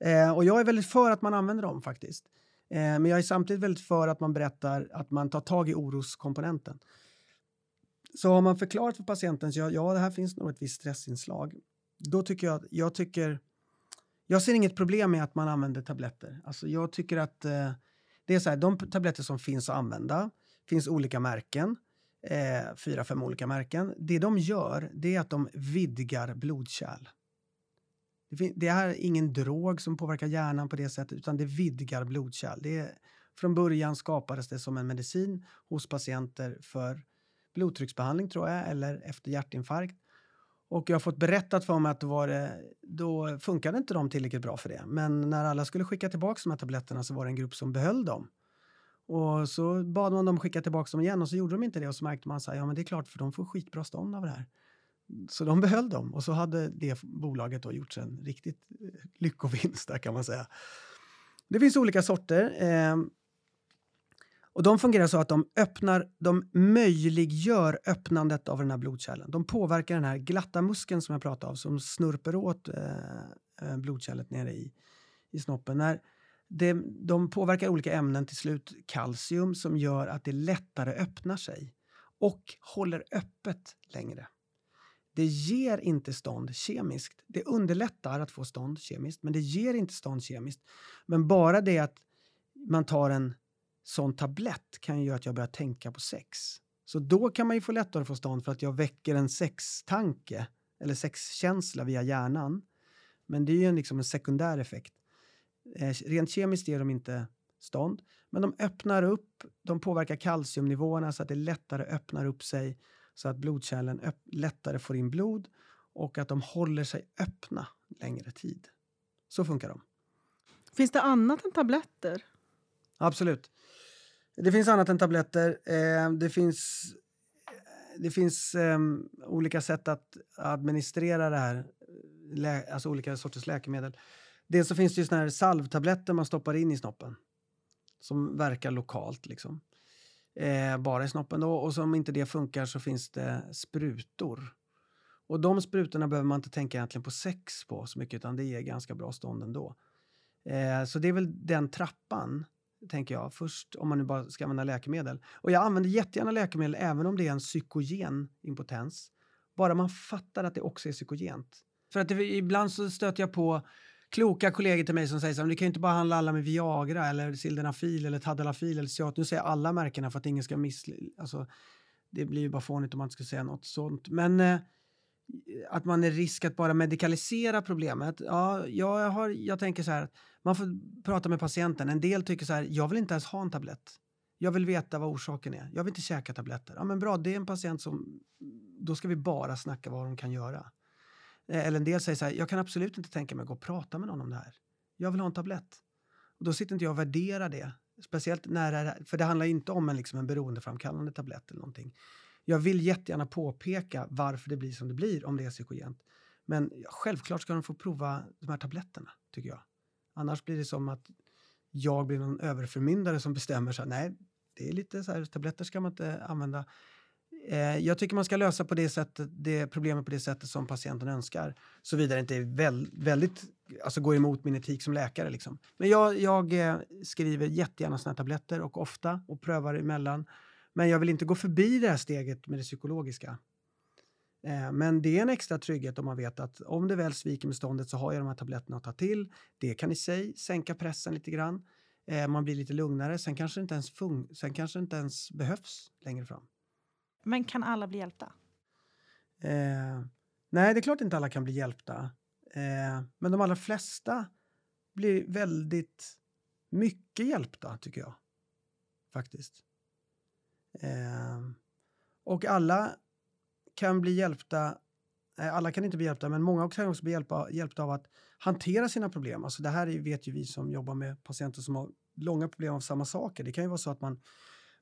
Eh, och jag är väldigt för att man använder dem faktiskt. Eh, men jag är samtidigt väldigt för att man berättar att man tar tag i oroskomponenten. Så har man förklarat för patienten att ja, ja, det här finns nog ett visst stressinslag, då tycker jag, jag tycker, jag ser inget problem med att man använder tabletter. Alltså jag tycker att eh, det är så här, de tabletter som finns att använda, finns olika märken, eh, fyra, fem olika märken. Det de gör, det är att de vidgar blodkärl. Det är ingen drog som påverkar hjärnan på det sättet, utan det vidgar blodkärl. Det är, från början skapades det som en medicin hos patienter för blodtrycksbehandling, tror jag, eller efter hjärtinfarkt. Och jag har fått berättat för mig att då, var det, då funkade inte de tillräckligt bra för det. Men när alla skulle skicka tillbaka de här tabletterna så var det en grupp som behöll dem. Och så bad man dem skicka tillbaka dem igen och så gjorde de inte det och så märkte man att ja men det är klart för de får skitbra stånd av det här. Så de behöll dem och så hade det bolaget då gjort en riktigt eh, lyckovinst där kan man säga. Det finns olika sorter. Eh, och de fungerar så att de öppnar, de möjliggör öppnandet av den här blodkärlen. De påverkar den här glatta muskeln som jag pratade om som snurper åt eh, eh, blodkärlet nere i, i snoppen. När det, de påverkar olika ämnen, till slut kalcium, som gör att det lättare öppnar sig och håller öppet längre. Det ger inte stånd kemiskt. Det underlättar att få stånd kemiskt, men det ger inte stånd kemiskt. Men bara det att man tar en sån tablett kan ju göra att jag börjar tänka på sex. Så då kan man ju få lättare att få stånd för att jag väcker en sextanke eller sexkänsla via hjärnan. Men det är ju liksom en sekundär effekt. Eh, rent kemiskt ger de inte stånd, men de öppnar upp, de påverkar kalciumnivåerna så att det lättare öppnar upp sig så att blodkärlen lättare får in blod och att de håller sig öppna längre tid. Så funkar de. Finns det annat än tabletter? Absolut. Det finns annat än tabletter. Eh, det finns, det finns ehm, olika sätt att administrera det här, alltså olika sorters läkemedel. Dels så finns det ju såna här salvtabletter man stoppar in i snoppen som verkar lokalt. Liksom. Eh, bara i snoppen. Då. Och om inte det funkar så finns det sprutor. Och de sprutorna behöver man inte tänka egentligen på sex på så mycket utan det ger ganska bra stånd ändå. Eh, så det är väl den trappan tänker jag. Först om man nu bara ska använda läkemedel. Och jag använder jättegärna läkemedel även om det är en psykogen impotens. Bara man fattar att det också är psykogent. För att det, ibland så stöter jag på kloka kollegor till mig som säger så här, du kan ju inte bara handla alla med Viagra eller Sildenafil eller Tadalafil eller Ciat. Nu säger jag alla märkena för att ingen ska miss... Alltså, det blir ju bara fånigt om man inte ska säga något sånt. Men eh, att man är risk att bara medikalisera problemet. Ja, jag, har, jag tänker så här, man får prata med patienten. En del tycker så här, jag vill inte ens ha en tablett. Jag vill veta vad orsaken är. Jag vill inte käka tabletter. Ja, men bra, det är en patient som, då ska vi bara snacka vad de kan göra. Eh, eller en del säger så här, jag kan absolut inte tänka mig att gå och prata med någon om det här. Jag vill ha en tablett. Och då sitter inte jag och värderar det. Speciellt när det är, för det handlar inte om en, liksom en beroendeframkallande tablett eller någonting. Jag vill jättegärna påpeka varför det blir som det blir om det är psykogent. Men självklart ska de få prova de här tabletterna, tycker jag. Annars blir det som att jag blir någon överförmyndare som bestämmer så här, nej, det är lite så här, tabletter ska man inte använda. Eh, jag tycker man ska lösa på det sättet, det problemet på det sättet som patienten önskar. Såvida det inte är väl, väldigt, alltså går emot min etik som läkare. Liksom. Men jag, jag eh, skriver jättegärna såna här tabletter och ofta och prövar emellan. Men jag vill inte gå förbi det här steget med det psykologiska. Eh, men det är en extra trygghet om man vet att om det väl sviker med ståndet så har jag de här tabletterna att ta till. Det kan i sig sänka pressen lite grann. Eh, man blir lite lugnare. Sen kanske det inte ens, fun- sen kanske det inte ens behövs längre fram. Men kan alla bli hjälpta? Eh, nej, det är klart inte alla kan bli hjälpta. Eh, men de allra flesta blir väldigt mycket hjälpta, tycker jag. Faktiskt. Eh, och alla kan bli hjälpta alla kan inte bli hjälpta, men många kan också bli hjälpta, hjälpta av att hantera sina problem. Alltså det här vet ju vi som jobbar med patienter som har långa problem av samma saker. Det kan ju vara så att man,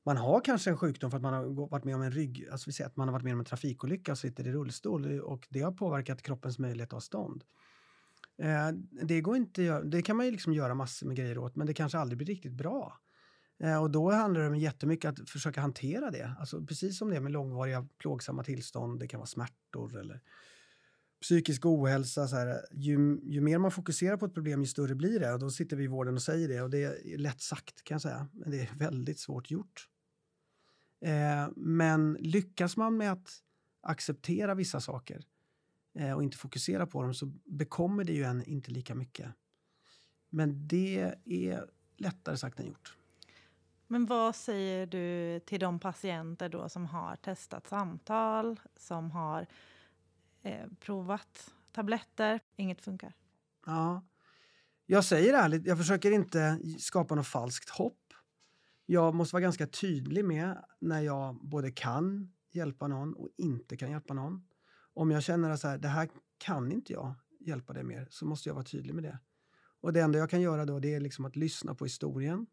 man har kanske en sjukdom för att man har varit med om en rygg, alltså vi säger att man har varit med om en trafikolycka och sitter i rullstol och det har påverkat kroppens möjlighet att ha stånd. Eh, det, går inte, det kan man ju liksom göra massor med grejer åt, men det kanske aldrig blir riktigt bra. Eh, och då handlar det om jättemycket att försöka hantera det. Alltså precis som det är med långvariga plågsamma tillstånd, det kan vara smärtor eller psykisk ohälsa. Så här, ju, ju mer man fokuserar på ett problem, ju större blir det. Och då sitter vi i vården och säger det och det är lätt sagt kan jag säga, men det är väldigt svårt gjort. Eh, men lyckas man med att acceptera vissa saker eh, och inte fokusera på dem så bekommer det ju en inte lika mycket. Men det är lättare sagt än gjort. Men vad säger du till de patienter då som har testat samtal, som har eh, provat tabletter, inget funkar? Ja. Jag säger ärligt, jag försöker inte skapa något falskt hopp. Jag måste vara ganska tydlig med när jag både kan hjälpa någon och inte kan hjälpa någon. Om jag känner att det här kan inte jag hjälpa dig mer så måste jag vara tydlig med det. Och det enda jag kan göra då det är liksom att lyssna på historien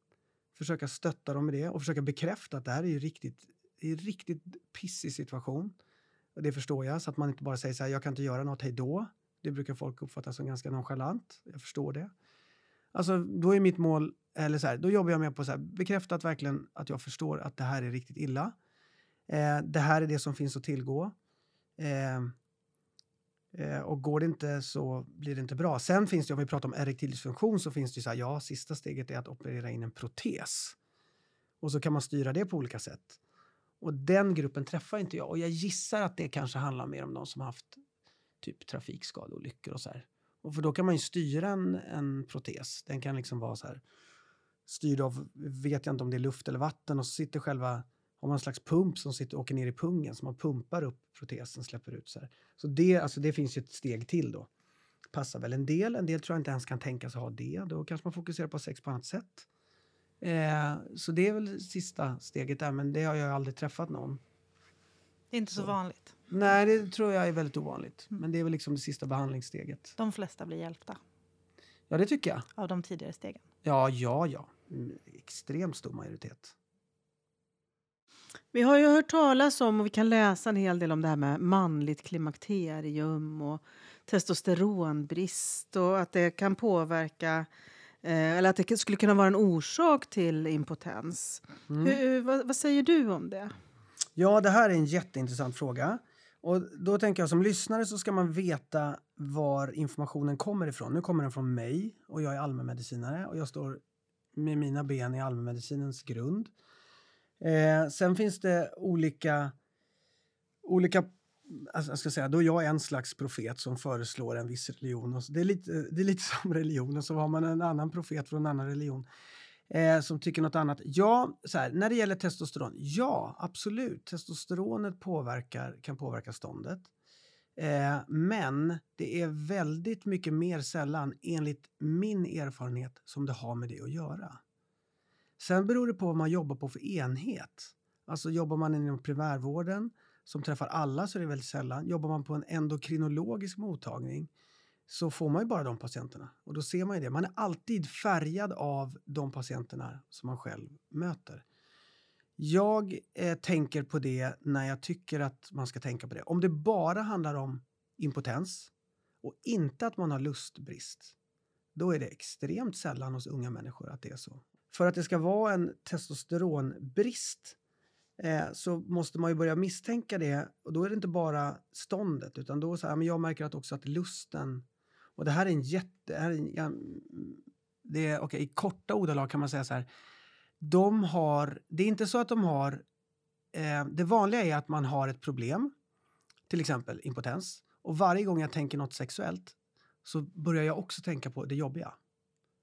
försöka stötta dem i det och försöka bekräfta att det här är ju riktigt, är riktigt pissig situation. Och det förstår jag, så att man inte bara säger så här, jag kan inte göra något, hej då. Det brukar folk uppfatta som ganska nonchalant. Jag förstår det. Alltså, då är mitt mål, eller så här, då jobbar jag med på att bekräfta att verkligen att jag förstår att det här är riktigt illa. Eh, det här är det som finns att tillgå. Eh, eh, och går det inte så blir det inte bra. Sen finns det, om vi pratar om erektil dysfunktion, så finns det ju så här, ja, sista steget är att operera in en protes. Och så kan man styra det på olika sätt. Och den gruppen träffar inte jag. Och jag gissar att det kanske handlar mer om de som haft typ trafikskadeolyckor och så här. Och för då kan man ju styra en, en protes. Den kan liksom vara så här styrd av, vet jag inte om det är luft eller vatten och så sitter själva har man en slags pump som sitter, åker ner i pungen så man pumpar upp protesen släpper ut så här. Så det, alltså det finns ju ett steg till då. Passar väl en del, en del tror jag inte ens kan tänka sig ha det. Då kanske man fokuserar på sex på annat sätt. Eh, så det är väl sista steget där, men det har jag aldrig träffat någon. Det är inte så, Så. vanligt. Nej, det tror jag är väldigt ovanligt. Men det är väl liksom det sista behandlingssteget. De flesta blir hjälpta Ja, det tycker jag. av de tidigare stegen. Ja, ja, ja. Mm, Extremt stor majoritet. Vi har ju hört talas om och vi kan läsa en hel del om det här med manligt klimakterium och testosteronbrist och att det kan påverka eh, eller att det skulle kunna vara en orsak till impotens. Hur, vad, vad säger du om det? Ja, det här är en jätteintressant fråga. Och då tänker jag som lyssnare så ska man veta var informationen kommer ifrån. Nu kommer den från mig och jag är allmänmedicinare och jag står med mina ben i allmänmedicinens grund. Eh, sen finns det olika, olika alltså, jag ska säga, då är jag en slags profet som föreslår en viss religion. Och så, det, är lite, det är lite som religion och så har man en annan profet från en annan religion eh, som tycker något annat. Ja, så här, när det gäller testosteron, ja absolut, testosteronet påverkar, kan påverka ståndet. Eh, men det är väldigt mycket mer sällan, enligt min erfarenhet, som det har med det att göra. Sen beror det på vad man jobbar på för enhet. Alltså jobbar man inom primärvården som träffar alla så är det väldigt sällan. Jobbar man på en endokrinologisk mottagning så får man ju bara de patienterna. Och då ser man ju det. Man är alltid färgad av de patienterna som man själv möter. Jag eh, tänker på det när jag tycker att man ska tänka på det. Om det bara handlar om impotens och inte att man har lustbrist, då är det extremt sällan hos unga människor att det är så. För att det ska vara en testosteronbrist eh, så måste man ju börja misstänka det och då är det inte bara ståndet utan då så här, men jag märker att också att lusten och det här är en jätte... Det här är en, ja, mm, det är, okay, I korta ordalag kan man säga så här. De har, det är inte så att de har... Eh, det vanliga är att man har ett problem, till exempel impotens. Och varje gång jag tänker något sexuellt så börjar jag också tänka på det jobbiga.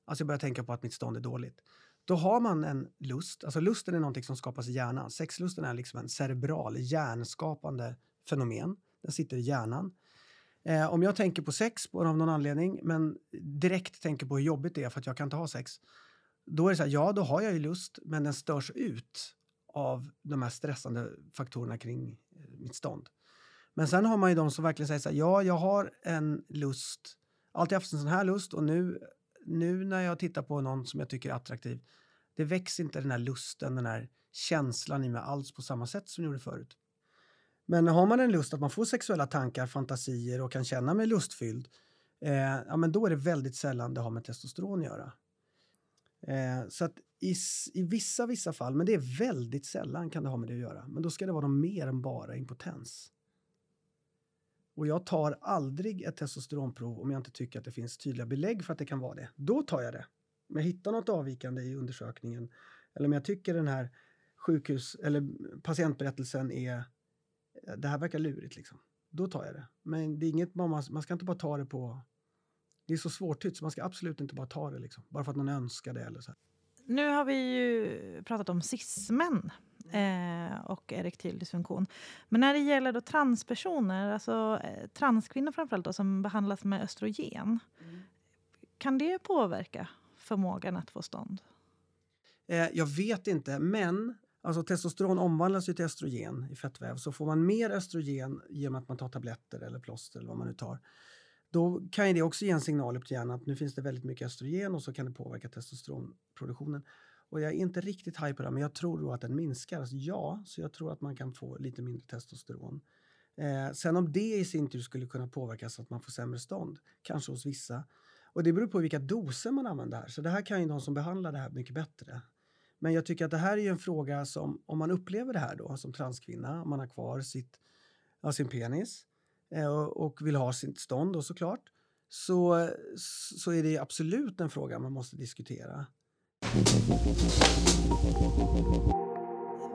Alltså jag börjar tänka på att mitt stånd är dåligt. Då har man en lust. Alltså lusten är någonting som skapas i hjärnan. Sexlusten är liksom en cerebral, hjärnskapande fenomen. Den sitter i hjärnan. Eh, om jag tänker på sex på, av någon anledning men direkt tänker på hur jobbigt det är för att jag kan inte ha sex. Då är det så här, ja då har jag ju lust men den störs ut av de här stressande faktorerna kring eh, mitt stånd. Men sen har man ju de som verkligen säger så här, ja jag har en lust, alltid haft en sån här lust och nu, nu när jag tittar på någon som jag tycker är attraktiv, det väcks inte den här lusten, den här känslan i mig alls på samma sätt som det gjorde förut. Men har man en lust att man får sexuella tankar, fantasier och kan känna mig lustfylld, eh, ja, men då är det väldigt sällan det har med testosteron att göra. Eh, så att i, i vissa, vissa fall, men det är väldigt sällan kan det ha med det att göra. Men då ska det vara något mer än bara impotens. Och jag tar aldrig ett testosteronprov om jag inte tycker att det finns tydliga belägg för att det kan vara det. Då tar jag det. Om jag hittar något avvikande i undersökningen eller om jag tycker den här sjukhus eller patientberättelsen är eh, det här verkar lurigt liksom. Då tar jag det. Men det är inget man, man ska inte bara ta det på det är så svårtytt så man ska absolut inte bara ta det liksom. Bara för att någon önskar det eller så. Här. Nu har vi ju pratat om cismän eh, och erektil dysfunktion. Men när det gäller då transpersoner, alltså eh, transkvinnor framförallt då, som behandlas med östrogen. Mm. Kan det påverka förmågan att få stånd? Eh, jag vet inte, men alltså, testosteron omvandlas ju till östrogen i fettväv. Så får man mer östrogen genom att man tar tabletter eller plåster eller vad man nu tar då kan det också ge en signal upp till hjärnan att nu finns det väldigt mycket östrogen och så kan det påverka testosteronproduktionen. Och jag är inte riktigt haj på det, men jag tror då att den minskar. Alltså ja, så jag tror att man kan få lite mindre testosteron. Eh, sen om det i sin tur skulle kunna påverka så att man får sämre stånd, kanske hos vissa. Och det beror på vilka doser man använder här. Så det här kan ju de som behandlar det här mycket bättre. Men jag tycker att det här är ju en fråga som om man upplever det här då som transkvinna, om man har kvar sitt, ja, sin penis eh, och, och vill ha sitt stånd då såklart, så, så är det absolut en fråga man måste diskutera.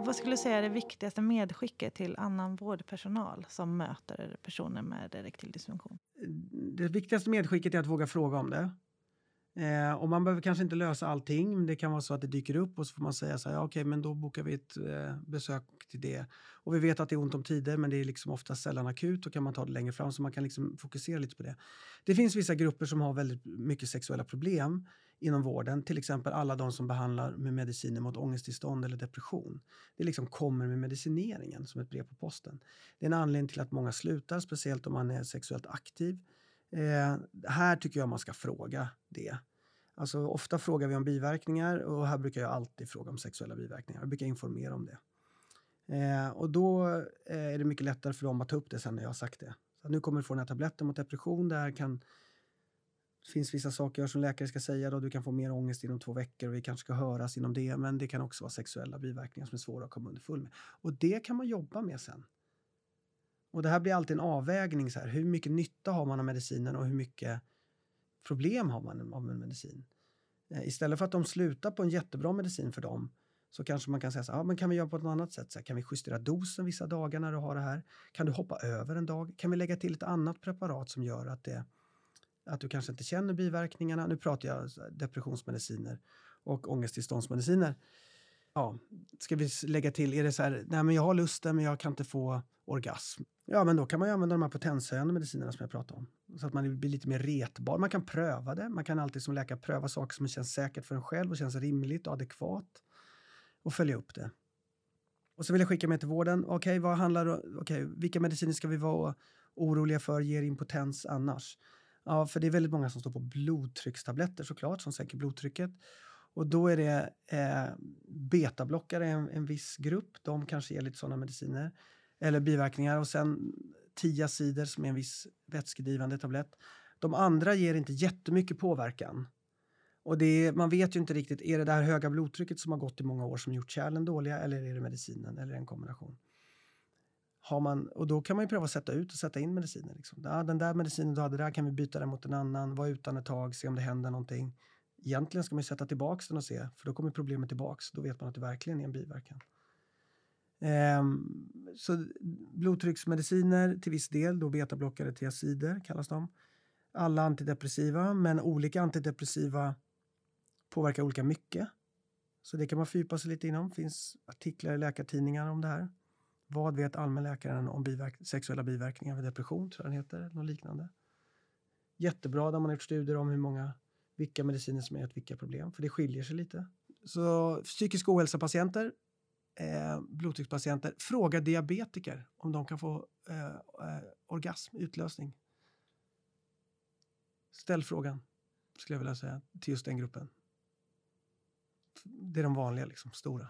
Vad skulle du säga är det viktigaste medskicket till annan vårdpersonal som möter personer med erektil dysfunktion? Det viktigaste medskicket är att våga fråga om det. Eh, och man behöver kanske inte lösa allting, men det kan vara så att det dyker upp och så får man säga så här, ja, okej, men då bokar vi ett eh, besök till det. Och vi vet att det är ont om tider, men det är liksom ofta sällan akut och kan man ta det längre fram så man kan liksom fokusera lite på det. Det finns vissa grupper som har väldigt mycket sexuella problem inom vården, till exempel alla de som behandlar med mediciner mot ångesttillstånd eller depression. Det liksom kommer med medicineringen som ett brev på posten. Det är en anledning till att många slutar, speciellt om man är sexuellt aktiv. Eh, här tycker jag man ska fråga det. Alltså, ofta frågar vi om biverkningar och här brukar jag alltid fråga om sexuella biverkningar. Jag brukar informera om det. Eh, och då eh, är det mycket lättare för dem att ta upp det sen när jag har sagt det. Så nu kommer du få den här tabletten mot depression. Det kan, det finns vissa saker som läkare ska säga. Då. Du kan få mer ångest inom två veckor och vi kanske ska höras inom det. Men det kan också vara sexuella biverkningar som är svåra att komma underfull med. Och det kan man jobba med sen. Och det här blir alltid en avvägning. Så här, hur mycket nytta har man av medicinen och hur mycket problem har man av en medicin? Eh, istället för att de slutar på en jättebra medicin för dem så kanske man kan säga så här, ja, men kan vi göra på ett annat sätt? Så här, kan vi justera dosen vissa dagar när du har det här? Kan du hoppa över en dag? Kan vi lägga till ett annat preparat som gör att, det, att du kanske inte känner biverkningarna? Nu pratar jag depressionsmediciner och ångesttillståndsmediciner ja, ska vi lägga till, är det så här, nej men jag har lusten men jag kan inte få orgasm. Ja, men då kan man ju använda de här potenshöjande medicinerna som jag pratade om. Så att man blir lite mer retbar. Man kan pröva det. Man kan alltid som läkare pröva saker som känns säkert för en själv och känns rimligt och adekvat. Och följa upp det. Och så vill jag skicka med till vården. Okej, okay, vad handlar okay, vilka mediciner ska vi vara oroliga för ger impotens annars? Ja, för det är väldigt många som står på blodtryckstabletter såklart, som sänker blodtrycket. Och då är det eh, betablockare en, en viss grupp. De kanske ger lite sådana mediciner. Eller biverkningar. Och sen tiacider som är en viss vätskedrivande tablett. De andra ger inte jättemycket påverkan. Och det är, man vet ju inte riktigt, är det det här höga blodtrycket som har gått i många år som gjort kärlen dåliga eller är det medicinen eller en kombination? Har man, och då kan man ju pröva att sätta ut och sätta in mediciner. Liksom. Ja, den där medicinen du hade där kan vi byta den mot en annan, vara utan ett tag, se om det händer någonting. Egentligen ska man sätta tillbaka den och se, för då kommer problemet tillbaks. Då vet man att det verkligen är en biverkan. Ehm, så blodtrycksmediciner till viss del, då betablockare, tiazider kallas de. Alla antidepressiva, men olika antidepressiva påverkar olika mycket. Så det kan man fördjupa sig lite inom. Det finns artiklar i läkartidningar om det här. Vad vet allmänläkaren om biverk sexuella biverkningar vid depression, tror jag den heter, något liknande. Jättebra där man har gjort studier om hur många vilka mediciner som är ett vilka problem, för det skiljer sig lite. Så psykisk ohälsa-patienter, eh, blodtryckspatienter, fråga diabetiker om de kan få eh, eh, orgasm, utlösning. Ställ frågan, skulle jag vilja säga, till just den gruppen. Det är de vanliga, liksom, stora.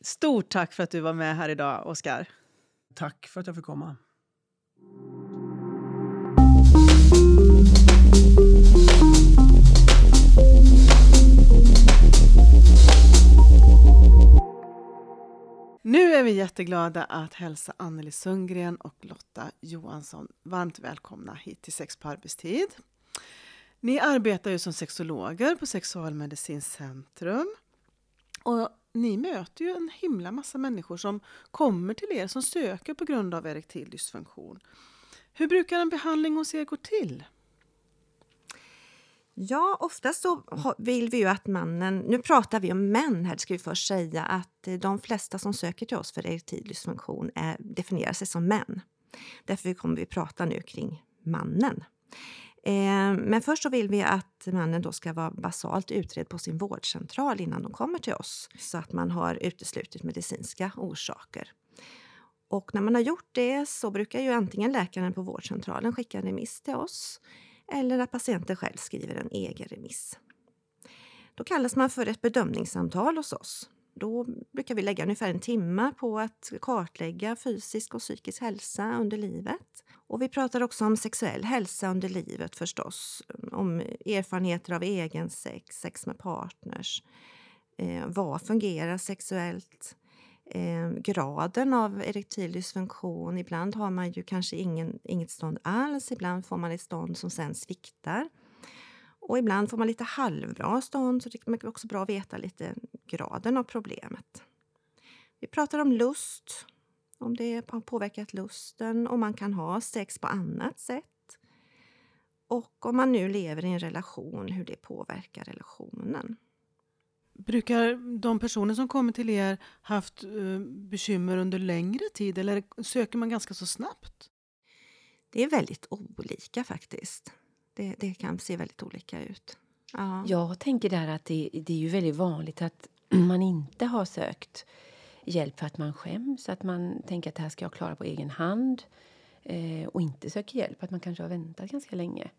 Stort tack för att du var med här idag, Oskar. Tack för att jag fick komma. Nu är vi jätteglada att hälsa Anneli Sundgren och Lotta Johansson varmt välkomna hit till Sex på arbetstid. Ni arbetar ju som sexologer på Sexualmedicinskt centrum. Och ni möter ju en himla massa människor som kommer till er som söker på grund av erektil dysfunktion. Hur brukar en behandling hos er gå till? Ja, oftast så vill vi ju att mannen... Nu pratar vi om män här, ska vi först säga. Att eh, de flesta som söker till oss för erektil dysfunktion är, eh, definierar sig som män. Därför kommer vi prata nu kring mannen. Eh, men först så vill vi att mannen då ska vara basalt utredd på sin vårdcentral innan de kommer till oss. Så att man har uteslutit medicinska orsaker. Och när man har gjort det så brukar ju antingen läkaren på vårdcentralen skicka en remiss till oss eller att patienten själv skriver en egen remiss. Då kallas man för ett bedömningssamtal hos oss. då brukar vi lägga ungefär en timme på att kartlägga fysisk och psykisk hälsa under livet. Och vi pratar också om sexuell hälsa under livet förstås. Om erfarenheter av egen sex, sex med partners. Eh, vad fungerar sexuellt? Eh, graden av erektil dysfunktion. Ibland har man ju kanske ingen, inget stånd alls. Ibland får man ett stånd som sen sviktar. Och ibland får man lite halvbra stånd, så det är också bra att veta lite graden av problemet. Vi pratar om lust, om det har påverkat lusten, om man kan ha sex på annat sätt. Och om man nu lever i en relation, hur det påverkar relationen. Brukar de personer som kommer till er haft uh, bekymmer under längre tid eller söker man ganska så snabbt? Det är väldigt olika faktiskt. Det, det kan se väldigt olika ut. Ja. Jag tänker där att det, det är ju väldigt vanligt att man inte har sökt hjälp för att man skäms, att man tänker att det här ska jag klara på egen hand eh, och inte söker hjälp, att man kanske har väntat ganska länge.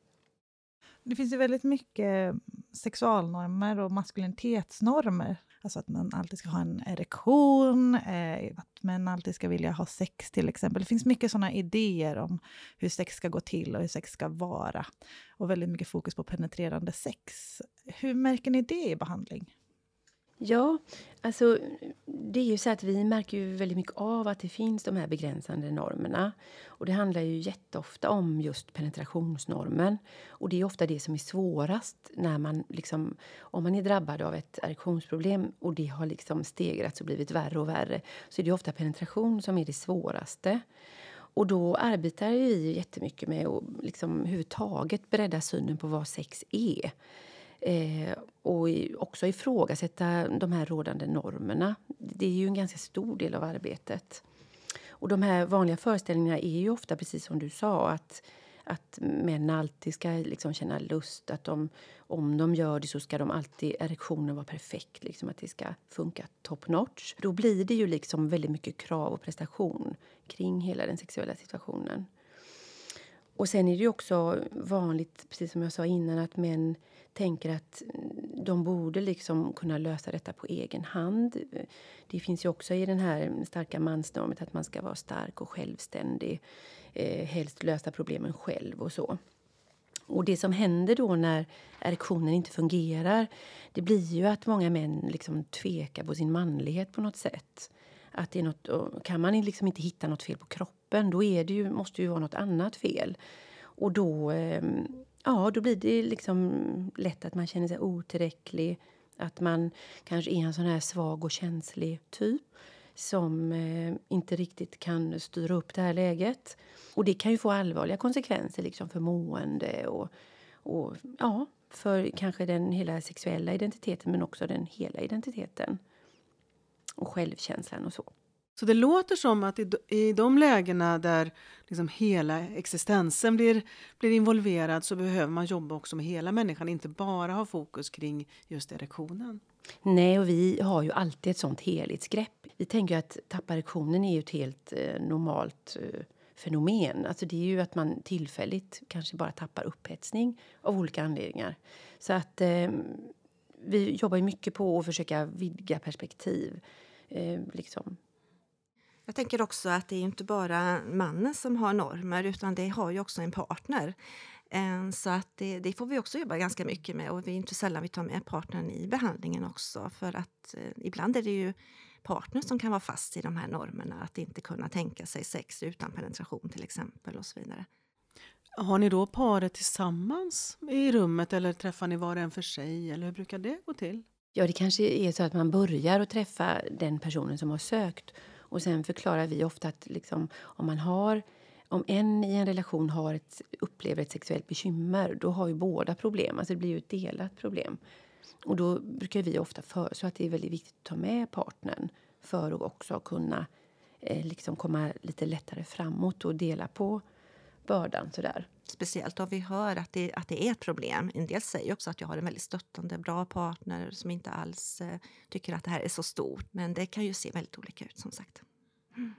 Det finns ju väldigt mycket sexualnormer och maskulinitetsnormer. Alltså att man alltid ska ha en erektion, eh, att män alltid ska vilja ha sex till exempel. Det finns mycket sådana idéer om hur sex ska gå till och hur sex ska vara. Och väldigt mycket fokus på penetrerande sex. Hur märker ni det i behandling? Ja, alltså det är ju så att vi märker ju väldigt mycket av att det finns de här begränsande normerna. Och det handlar ju jätteofta om just penetrationsnormen. Och det är ofta det som är svårast när man liksom, om man är drabbad av ett erektionsproblem och det har liksom stegrats och blivit värre och värre, så är det ofta penetration som är det svåraste. Och då arbetar vi jättemycket med att liksom överhuvudtaget bredda synen på vad sex är. Eh, och också ifrågasätta de här rådande normerna. Det är ju en ganska stor del av arbetet. Och de här vanliga föreställningarna är ju ofta precis som du sa att, att män alltid ska liksom känna lust. Att de, om de gör det så ska de alltid erektionen vara perfekt. Liksom att det ska funka top notch. Då blir det ju liksom väldigt mycket krav och prestation kring hela den sexuella situationen. Och sen är det också vanligt, precis som jag sa innan, att män tänker att mm, de borde liksom kunna lösa detta på egen hand. Det finns ju också i den här starka mansnormen att man ska vara stark och självständig. Eh, helst lösa problemen själv och så. Och det som händer då när erektionen inte fungerar, det blir ju att många män liksom tvekar på sin manlighet på något sätt. Att det är något, kan man liksom inte hitta något fel på kroppen, då är det ju, måste det ju vara något annat fel. Och då eh, ja, då blir det liksom lätt att man känner sig otillräcklig. Att man kanske är en sån här svag och känslig typ som eh, inte riktigt kan styra upp det här läget. Och det kan ju få allvarliga konsekvenser liksom för mående och, och ja, för kanske den hela sexuella identiteten men också den hela identiteten. Och självkänslan och så. Så det låter som att i, i de lägena där liksom hela existensen blir, blir involverad så behöver man jobba också med hela människan, inte bara ha fokus kring just erektionen. Nej, och vi har ju alltid ett sånt helhetsgrepp. Vi tänker att tappa erektionen är ju ett helt eh, normalt eh, fenomen. Alltså det är ju att man tillfälligt kanske bara tappar upphetsning av olika anledningar. Så att eh, vi jobbar mycket på att försöka vidga perspektiv. Eh, liksom jag tänker också att det är inte bara mannen som har normer utan det har ju också en partner. Eh, så att det, det, får vi också jobba ganska mycket med och vi är inte sällan vi tar med partnern i behandlingen också för att eh, ibland är det ju partnern som kan vara fast i de här normerna, att inte kunna tänka sig sex utan penetration till exempel och så vidare. Har ni då paret tillsammans i rummet eller träffar ni var och en för sig eller hur brukar det gå till? Ja, det kanske är så att man börjar att träffa den personen som har sökt och sen förklarar vi ofta att liksom, om man har om en i en relation har ett, upplever ett sexuellt bekymmer, då har ju båda problem. Alltså det blir ju ett delat problem. Och då brukar vi ofta föreslå att det är väldigt viktigt att ta med partnern för att också kunna eh, liksom komma lite lättare framåt och dela på bördan. Sådär. Speciellt om vi hör att det, att det är ett problem. En del säger också att jag har en väldigt stöttande, bra partner som inte alls eh, tycker att det här är så stort. Men det kan ju se väldigt olika ut som sagt. Mm.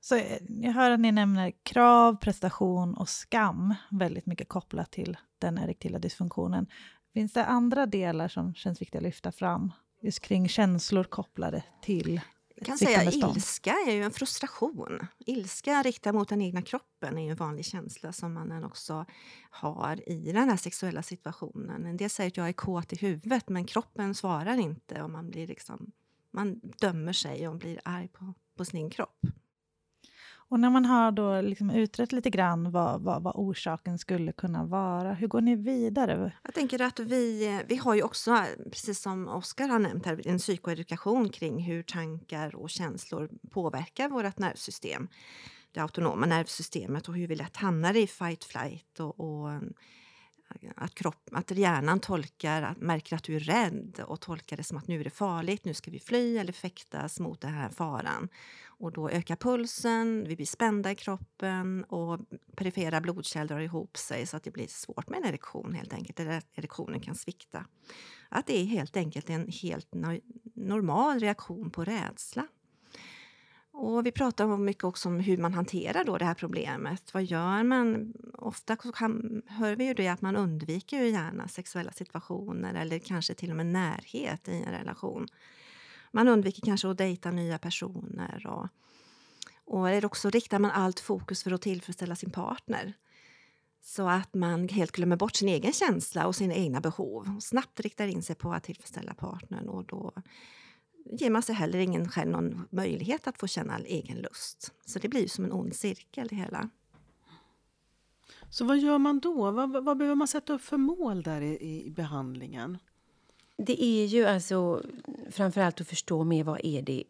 Så eh, jag hör att ni nämner krav, prestation och skam väldigt mycket kopplat till den erektila dysfunktionen. Finns det andra delar som känns viktiga att lyfta fram just kring känslor kopplade till Jag kan säga ilska är ju en frustration. Ilska riktad mot den egna kroppen är en vanlig känsla som man också har i den här sexuella situationen. En del säger att jag är kåt i huvudet men kroppen svarar inte och man blir liksom man dömer sig och blir arg på, på sin kropp. Och när man har då liksom utrett lite grann vad, vad, vad orsaken skulle kunna vara, hur går ni vidare? Jag tänker att vi, vi har ju också, precis som Oskar har nämnt här, en psykoedukation kring hur tankar och känslor påverkar vårt nervsystem. Det autonoma nervsystemet och hur vi lätt hamnar i fight flight och, och att, kropp, att hjärnan tolkar, att, märker att du är rädd och tolkar det som att nu är det farligt, nu ska vi fly eller fäktas mot den här faran. Och då ökar pulsen, vi blir spända i kroppen och perifera blodkärl drar ihop sig så att det blir svårt med en erektion helt enkelt, eller att erektionen kan svikta. Att det är helt enkelt en helt no normal reaktion på rädsla. Och vi pratar mycket också om hur man hanterar då det här problemet. Vad gör man? Ofta kan, hör vi ju det att man undviker ju gärna sexuella situationer eller kanske till och med närhet i en relation. Man undviker kanske att dejta nya personer. Och, och eller också riktar man allt fokus för att tillfredsställa sin partner. Så att man helt glömmer bort sin egen känsla och sina egna behov. Och snabbt riktar in sig på att tillfredsställa partnern. Och då ger man sig heller ingen själv någon möjlighet att få känna egen lust. Så det blir som en ond cirkel det hela. Så vad gör man då? Vad, vad behöver man sätta upp för mål där i, i behandlingen? Det är ju alltså framförallt att förstå mer vad är det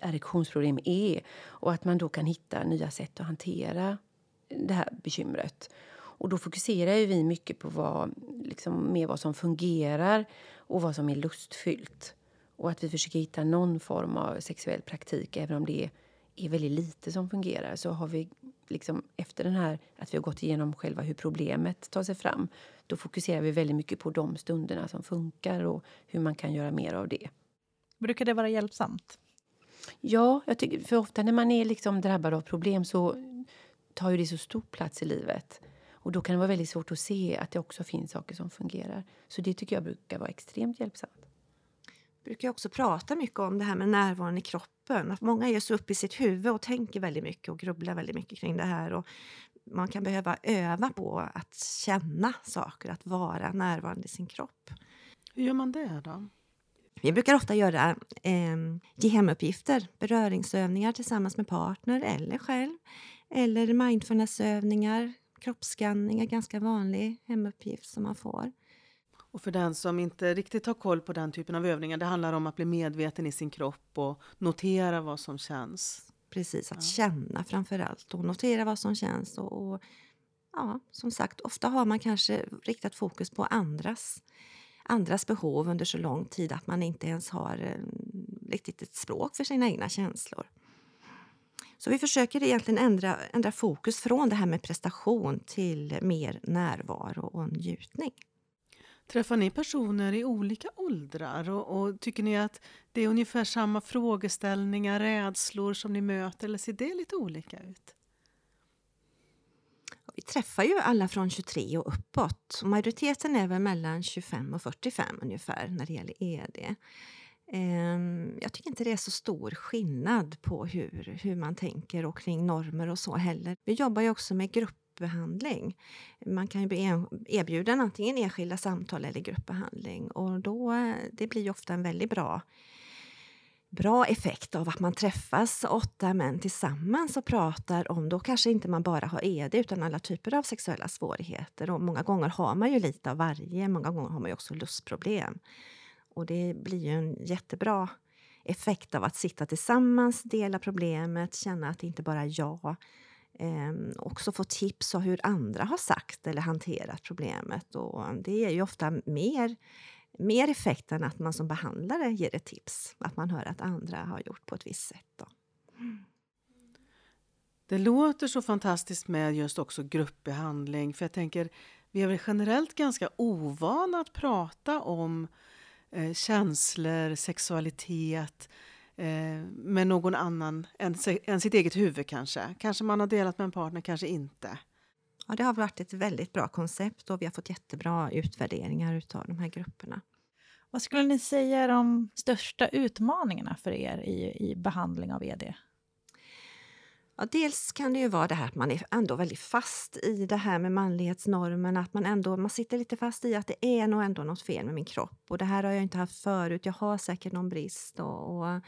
erektionsproblem är och att man då kan hitta nya sätt att hantera det här bekymret. Och då fokuserar ju vi mycket på vad, liksom, mer vad som fungerar och vad som är lustfyllt. Och att vi försöker hitta någon form av sexuell praktik, även om det är väldigt lite som fungerar. Så har vi liksom, efter den här, att vi har gått igenom själva hur problemet tar sig fram, då fokuserar vi väldigt mycket på de stunderna som funkar och hur man kan göra mer av det. Brukar det vara hjälpsamt? Ja, jag tycker, för ofta när man är liksom drabbad av problem så tar ju det så stor plats i livet. Och då kan det vara väldigt svårt att se att det också finns saker som fungerar. Så det tycker jag brukar vara extremt hjälpsamt. Jag brukar också prata mycket om det här med närvaron i kroppen. Att många ger sig upp i sitt huvud och tänker väldigt mycket och grubblar väldigt mycket kring det här. Och man kan behöva öva på att känna saker, att vara närvarande i sin kropp. Hur gör man det då? Vi brukar ofta göra eh, ge hemuppgifter, beröringsövningar tillsammans med partner eller själv. Eller mindfulnessövningar, kroppsskanning är ganska vanlig hemuppgift som man får. Och för den som inte riktigt har koll på den typen av övningar, det handlar om att bli medveten i sin kropp och notera vad som känns. Precis, att Ja. känna framför allt och notera vad som känns. Och, och ja, som sagt, ofta har man kanske riktat fokus på andras, andras behov under så lång tid att man inte ens har eh, riktigt ett språk för sina egna känslor. Så vi försöker egentligen ändra, ändra fokus från det här med prestation till mer närvaro och njutning. Träffar ni personer i olika åldrar och, och tycker ni att det är ungefär samma frågeställningar, rädslor som ni möter eller ser det lite olika ut? Vi träffar ju alla från 23 och uppåt. Majoriteten är väl mellan 25 och 45 ungefär när det gäller ED. Ehm, jag tycker inte det är så stor skillnad på hur, hur man tänker och kring normer och så heller. Vi jobbar ju också med grupper gruppbehandling. Man kan ju bli en- erbjuden antingen enskilda samtal eller gruppbehandling och då, eh, det blir ju ofta en väldigt bra bra effekt av att man träffas åtta män tillsammans och pratar om, då kanske inte man bara har ED utan alla typer av sexuella svårigheter. Och många gånger har man ju lite av varje, många gånger har man ju också lustproblem. Och det blir ju en jättebra effekt av att sitta tillsammans, dela problemet, känna att det inte bara är jag eh, också få tips om hur andra har sagt eller hanterat problemet. Och det ger ju ofta mer mer effekt än att man som behandlare ger ett tips. Att man hör att andra har gjort på ett visst sätt. Då. Det låter så fantastiskt med just också gruppbehandling för jag tänker vi är väl generellt ganska ovana att prata om eh, känslor, sexualitet eh, med någon annan än, än sitt eget huvud kanske. Kanske man har delat med en partner, kanske inte. Ja, det har varit ett väldigt bra koncept och vi har fått jättebra utvärderingar av de här grupperna. Vad skulle ni säga är de största utmaningarna för er i, i behandling av ED? Ja, dels kan det ju vara det här att man är ändå väldigt fast i det här med manlighetsnormen. Att man ändå man sitter lite fast i att det är nog ändå något fel med min kropp. Och det här har jag inte haft förut. Jag har säkert någon brist. Och, och,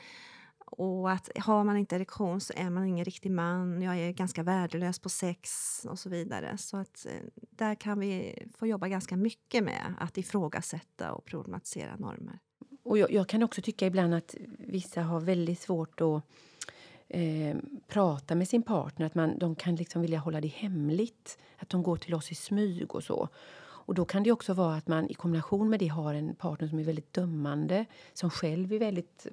och att har man inte erektion så är man ingen riktig man. Jag är ganska värdelös på sex och så vidare. Så att eh, där kan vi få jobba ganska mycket med att ifrågasätta och problematisera normer. Och jag, jag kan också tycka ibland att vissa har väldigt svårt att eh, prata med sin partner. Att man, de kan liksom vilja hålla det hemligt. Att de går till oss i smyg och så. Och då kan det också vara att man i kombination med det har en partner som är väldigt dömande. Som själv är väldigt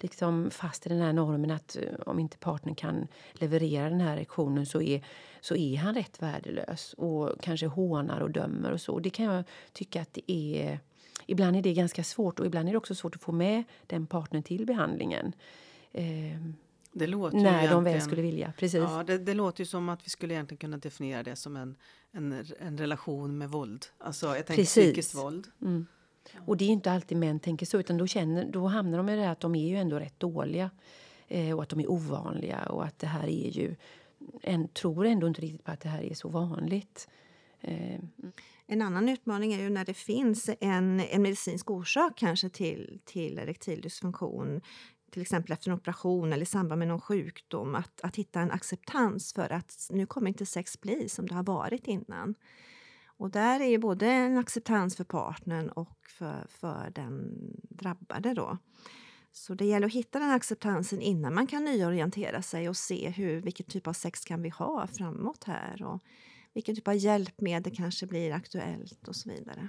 liksom, fast i den här normen att eh, om inte partnern kan leverera den här reaktionen så är, så är han rätt värdelös. Och kanske hånar och dömer och så. Det kan jag tycka att det är... Ibland är det ganska svårt och ibland är det också svårt att få med den partnern till behandlingen. Eh, det låter när de väl skulle vilja. Precis. Ja, det, det, låter ju som att vi skulle egentligen kunna definiera det som en, en, en relation med våld. Alltså jag tänker Precis. psykiskt våld. Mm. Och det är inte alltid män tänker så, utan då, känner, då hamnar de i det här att de är ju ändå rätt dåliga. Eh, och att de är ovanliga och att det här är ju... En tror ändå inte riktigt på att det här är så vanligt. Eh. En annan utmaning är ju när det finns en, en medicinsk orsak kanske till, till erektil dysfunktion till exempel efter en operation eller i samband med någon sjukdom, att, att hitta en acceptans för att nu kommer inte sex bli som det har varit innan. Och där är ju både en acceptans för partnern och för, för den drabbade. Då. Så det gäller att hitta den acceptansen innan man kan nyorientera sig och se hur, vilken typ av sex kan vi ha framåt här och vilken typ av hjälpmedel kanske blir aktuellt och så vidare.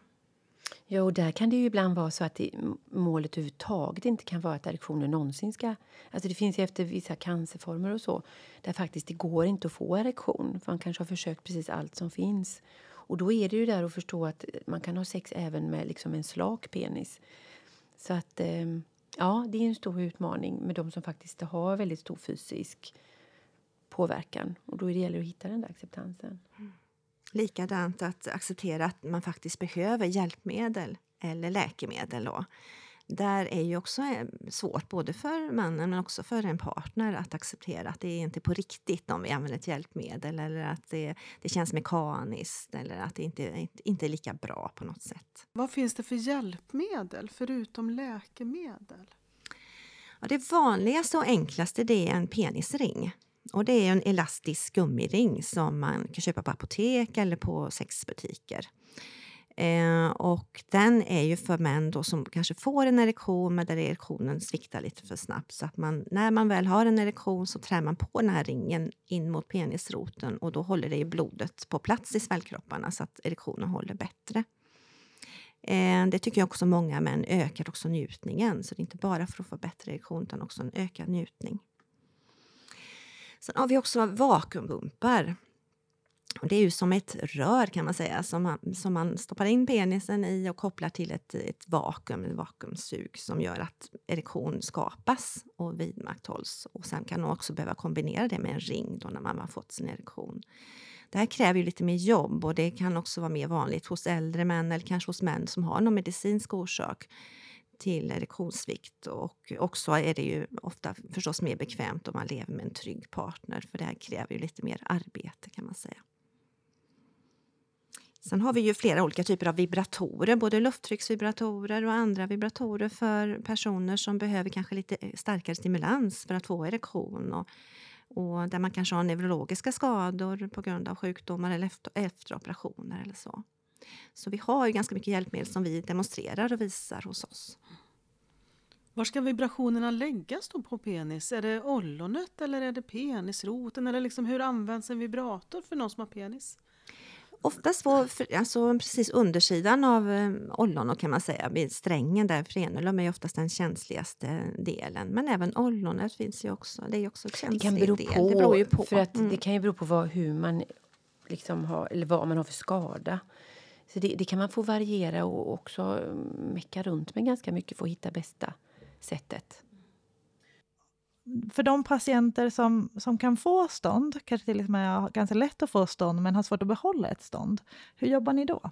Ja, och där kan det ju ibland vara så att det, målet överhuvudtaget inte kan vara att erektioner någonsin ska... Alltså det finns ju efter vissa cancerformer och så där faktiskt det går inte att få erektion för man kanske har försökt precis allt som finns. Och då är det ju där att förstå att man kan ha sex även med liksom en slak penis. Så att ehm, ja, det är en stor utmaning med de som faktiskt har väldigt stor fysisk påverkan. Och då gäller det att hitta den där acceptansen. Mm. Likadant att acceptera att man faktiskt behöver hjälpmedel eller läkemedel. Då. Där är ju också eh, svårt både för mannen men också för en partner att acceptera att det är inte på riktigt om vi använder ett hjälpmedel eller att det, det känns mekaniskt eller att det inte, inte är lika bra på något sätt. Vad finns det för hjälpmedel förutom läkemedel? Ja, det vanligaste och enklaste det är en penisring. Och det är en elastisk gummiring som man kan köpa på apotek eller på sexbutiker. Eh, och den är ju för män då som kanske får en erektion men där erektionen sviktar lite för snabbt. Så att man, när man väl har en erektion så trär man på den här ringen in mot penisroten och då håller det blodet på plats i svällkropparna så att erektionen håller bättre. Eh, det tycker jag också många män ökar också njutningen. Så det är inte bara för att få bättre erektion utan också en ökad njutning. Sen har vi också vakuumpumpar. Och det är ju som ett rör kan man säga som man, som man stoppar in penisen i och kopplar till ett, ett vakuum, ett vakuumsug som gör att erektion skapas och vidmakthålls. Och sen kan man också behöva kombinera det med en ring då när man har fått sin erektion. Det här kräver ju lite mer jobb och det kan också vara mer vanligt hos äldre män eller kanske hos män som har någon medicinsk orsak till erektionssvikt. Och också är det ju ofta förstås mer bekvämt om man lever med en trygg partner för det här kräver ju lite mer arbete kan man säga. Sen har vi ju flera olika typer av vibratorer, både lufttrycksvibratorer och andra vibratorer för personer som behöver kanske lite eh, starkare stimulans för att få erektion. Och, och där man kanske har neurologiska skador på grund av sjukdomar eller efter, efter operationer eller så. Så vi har ju ganska mycket hjälpmedel som vi demonstrerar och visar hos oss. Var ska vibrationerna läggas då på penis? Är det ollonet eller är det penisroten? Eller liksom hur används en vibrator för någon som har penis? Oftast på alltså precis undersidan av eh, ollonet kan man säga, vid strängen där frenulum är oftast den känsligaste delen. Men även ollonet finns ju också, det är också en känslig det kan bero del. På, det beror ju på. För att mm. Det kan ju bero på vad, hur man liksom har, eller vad man har för skada. Så det, det, kan man få variera och också mecka runt med ganska mycket för att hitta bästa sättet. För de patienter som, som kan få stånd, kanske till och med ganska lätt att få stånd men har svårt att behålla ett stånd, hur jobbar ni då?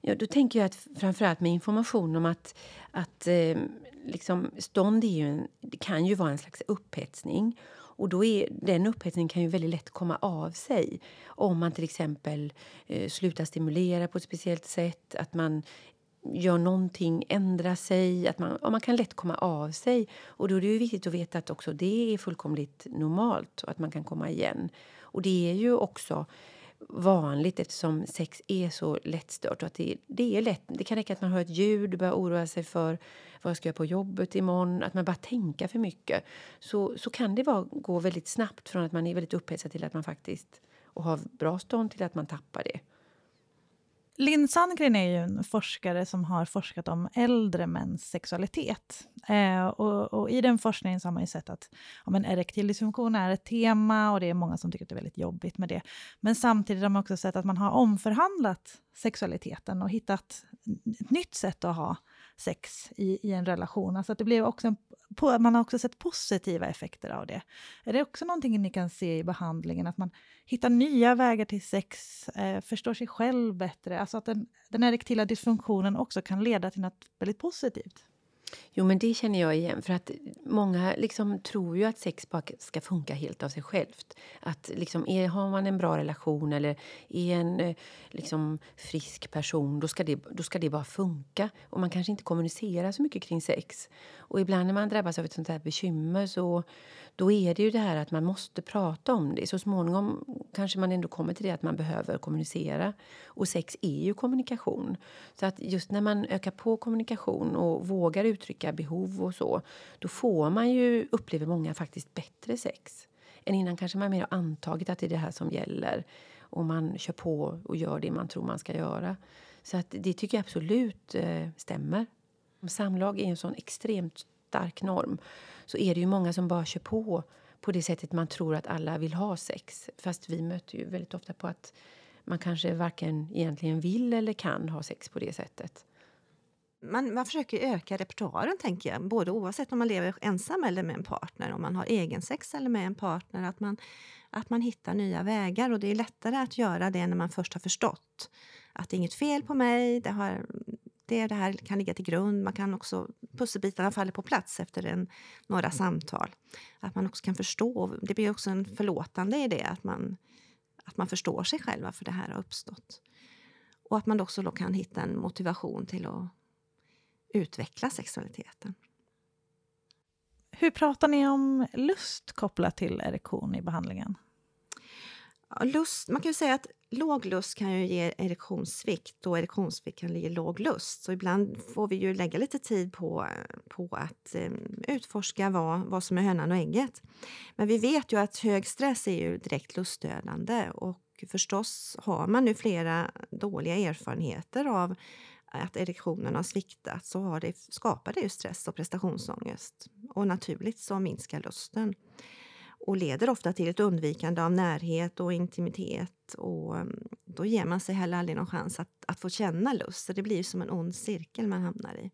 Ja, då tänker jag att framförallt med information om att, att eh, liksom, stånd är ju en, kan ju vara en slags upphetsning. Och då är, den upphetsningen kan ju väldigt lätt komma av sig om man till exempel eh, slutar stimulera på ett speciellt sätt, att man gör någonting, ändrar sig. Att man, man kan lätt komma av sig. Och då är det viktigt att veta att också det är fullkomligt normalt och att man kan komma igen. Och det är ju också vanligt eftersom sex är så lättstört. Och att det, det, är lätt, det kan räcka att man hör ett ljud, börjar oroa sig för vad jag ska göra på jobbet imorgon, att man bara tänker för mycket. Så, så kan det vara, gå väldigt snabbt från att man är väldigt upphetsad till att man faktiskt och har bra stånd till att man tappar det. Linn Sandgren är ju en forskare som har forskat om äldre mäns sexualitet. Eh, och, och, I den forskningen så har man ju sett att ja, men erektil dysfunktion är ett tema och det är många som tycker att det är väldigt jobbigt med det. Men samtidigt har man också sett att man har omförhandlat sexualiteten och hittat ett nytt sätt att ha sex i, i en relation. Alltså att det blev också en, man har också sett positiva effekter av det. Är det också någonting ni kan se i behandlingen? Att man hittar nya vägar till sex, eh, förstår sig själv bättre? Alltså att den, den erektila dysfunktionen också kan leda till något väldigt positivt? Jo, men det känner jag igen. För att Många liksom tror ju att sex bara ska funka helt av sig självt. Att liksom, är, har man en bra relation eller är en eh, liksom, frisk person då ska, det, då ska det bara funka. Och Man kanske inte kommunicerar så mycket kring sex. Och Ibland när man drabbas av ett sånt här bekymmer så då är det ju det här att man måste prata om det. Så småningom kanske man ändå kommer till det att man behöver kommunicera. Och sex är ju kommunikation. Så att just när man ökar på kommunikation och vågar uttrycka behov och så, då får man ju, upplever många, faktiskt bättre sex. Än innan kanske man mer har antagit att det är det här som gäller. Och man kör på och gör det man tror man ska göra. Så att det tycker jag absolut eh, stämmer. Samlag är en sån extremt stark norm så är det ju många som bara kör på på det sättet man tror att alla vill ha sex. Fast vi möter ju väldigt ofta på att man kanske varken egentligen vill eller kan ha sex på det sättet. Man, man försöker öka repertoaren, tänker jag. Både oavsett om man lever ensam eller med en partner. Om man har egen sex eller med en partner. Att man, att man hittar nya vägar. Och Det är lättare att göra det när man först har förstått att det är inget fel på mig. Det har, det, det här kan ligga till grund. Man kan också, pusselbitarna faller på plats efter en, några samtal. Att man också kan förstå. Det blir också en förlåtande i det, att man, att man förstår sig själv varför det här har uppstått. Och att man också då kan hitta en motivation till att utveckla sexualiteten. Hur pratar ni om lust kopplat till erektion i behandlingen? Lust, man kan ju säga att låg lust kan ju ge erektionssvikt och erektionssvikt kan ge låg lust. Så ibland får vi ju lägga lite tid på, på att um, utforska vad, vad som är hönan och ägget. Men vi vet ju att hög stress är ju direkt lustdödande och förstås har man nu flera dåliga erfarenheter av att erektionen har sviktat så har det, skapar det ju stress och prestationsångest. Och naturligt så minskar lusten och leder ofta till ett undvikande av närhet och intimitet. Och mm, då ger man sig heller aldrig någon chans att, att få känna lust. Så det blir som en ond cirkel man hamnar i.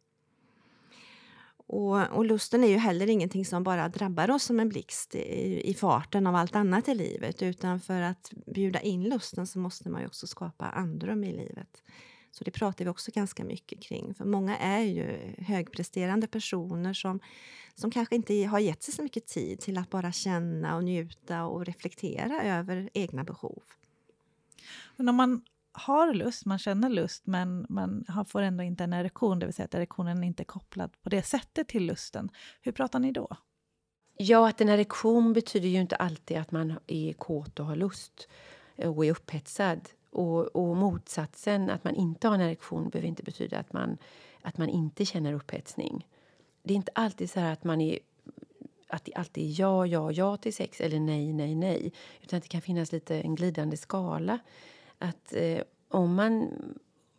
Och, och, lusten är ju heller ingenting som bara drabbar oss som en blixt i, i, farten av allt annat i livet. Utan för att bjuda in lusten så måste man ju också skapa andrum i livet. Så det pratar vi också ganska mycket kring. För många är ju högpresterande personer som, som kanske inte har gett sig så mycket tid till att bara känna och njuta och reflektera över egna behov. Men om man har lust, man känner lust men man får ändå inte en erektion, det vill säga att erektionen inte är kopplad på det sättet till lusten. Hur pratar ni då? Ja, att en erektion betyder ju inte alltid att man är kåt och har lust och är upphetsad. Och, och, motsatsen, att man inte har en erektion, behöver inte betyda att man, att man inte känner upphetsning. Det är inte alltid så att man är att det alltid är ja, ja, ja till sex eller nej, nej, nej. Utan det kan finnas lite en glidande skala. Att eh, om man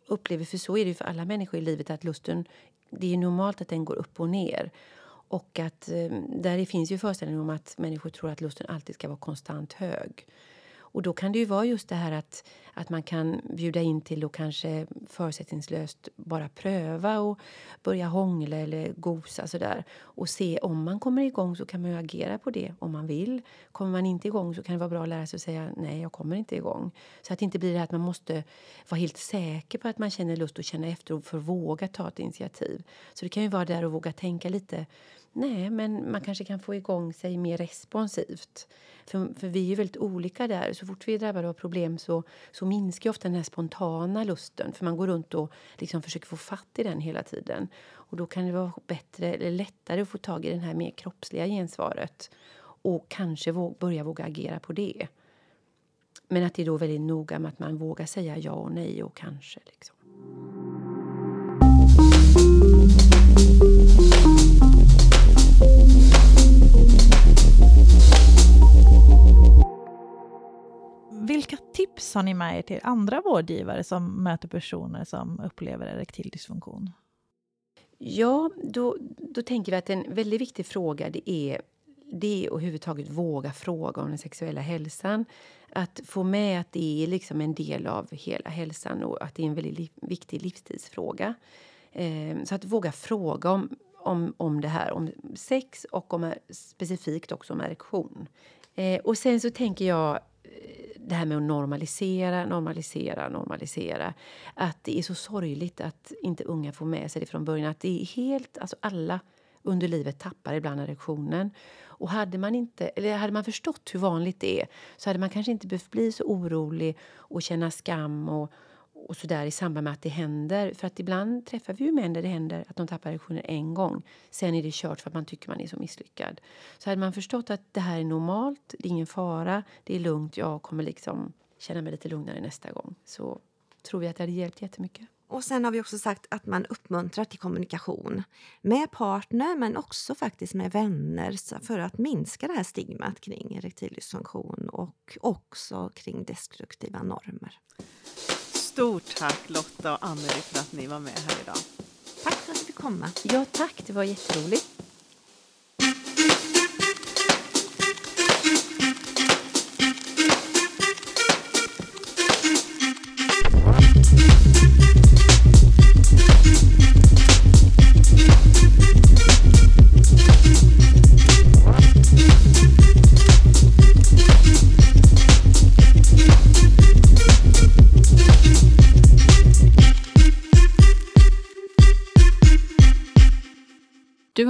upplever, för så är det för alla människor i livet, att lusten, det är normalt att den går upp och ner. Och att eh, där finns ju föreställningen om att människor tror att lusten alltid ska vara konstant hög. Och då kan det ju vara just det här att, att man kan bjuda in till och kanske förutsättningslöst bara pröva och börja hångla eller gosa sådär. Och se om man kommer igång så kan man ju agera på det om man vill. Kommer man inte igång så kan det vara bra att lära sig att säga nej, jag kommer inte igång. Så att det inte blir det att man måste vara helt säker på att man känner lust och känna efter och för att våga ta ett initiativ. Så det kan ju vara där att våga tänka lite Nej, men man kanske kan få igång sig mer responsivt. För, för vi är väldigt olika där. Så fort vi är drabbade av problem så, så minskar ofta den här spontana lusten. För man går runt och liksom försöker få fatt i den hela tiden. Och då kan det vara bättre, eller lättare att få tag i det här mer kroppsliga gensvaret. Och kanske våg, börja våga agera på det. Men att det är då väldigt noga med att man vågar säga ja och nej och kanske. Liksom. Vilka tips har ni med er till andra vårdgivare som möter personer som upplever erektil dysfunktion? Ja, då, då tänker vi att en väldigt viktig fråga det är det är att överhuvudtaget våga fråga om den sexuella hälsan. Att få med att det är liksom en del av hela hälsan och att det är en väldigt li viktig livstidsfråga. Eh, så att våga fråga om, om, om det här, om sex och om, specifikt också om erektion. Eh, och sen så tänker jag eh, det här med att normalisera, normalisera, normalisera. Att det är så sorgligt att inte unga får med sig det från början. Att det är helt, alltså alla under livet tappar ibland erektionen. Och hade man, inte, eller hade man förstått hur vanligt det är så hade man kanske inte behövt bli så orolig och känna skam och, och så där i samband med att det händer. För att ibland träffar vi ju män där det händer att de tappar erektioner en gång. Sen är det kört för att man tycker man är så misslyckad. Så hade man förstått att det här är normalt, det är ingen fara, det är lugnt, jag kommer liksom känna mig lite lugnare nästa gång. Så tror vi att det hade hjälpt jättemycket. Och sen har vi också sagt att man uppmuntrar till kommunikation med partner men också faktiskt med vänner för att minska det här stigmat kring erektil dysfunktion och också kring destruktiva normer. Stort tack Lotta och Anneli för att ni var med här idag. Tack för att du fick komma. Ja, tack. Det var jätteroligt.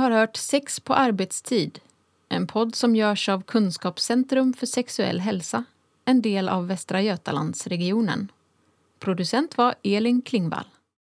Har hört Sex på arbetstid, en podd som görs av Kunskapscentrum för sexuell hälsa, en del av Västra Götalandsregionen. Producent var Elin Klingvall.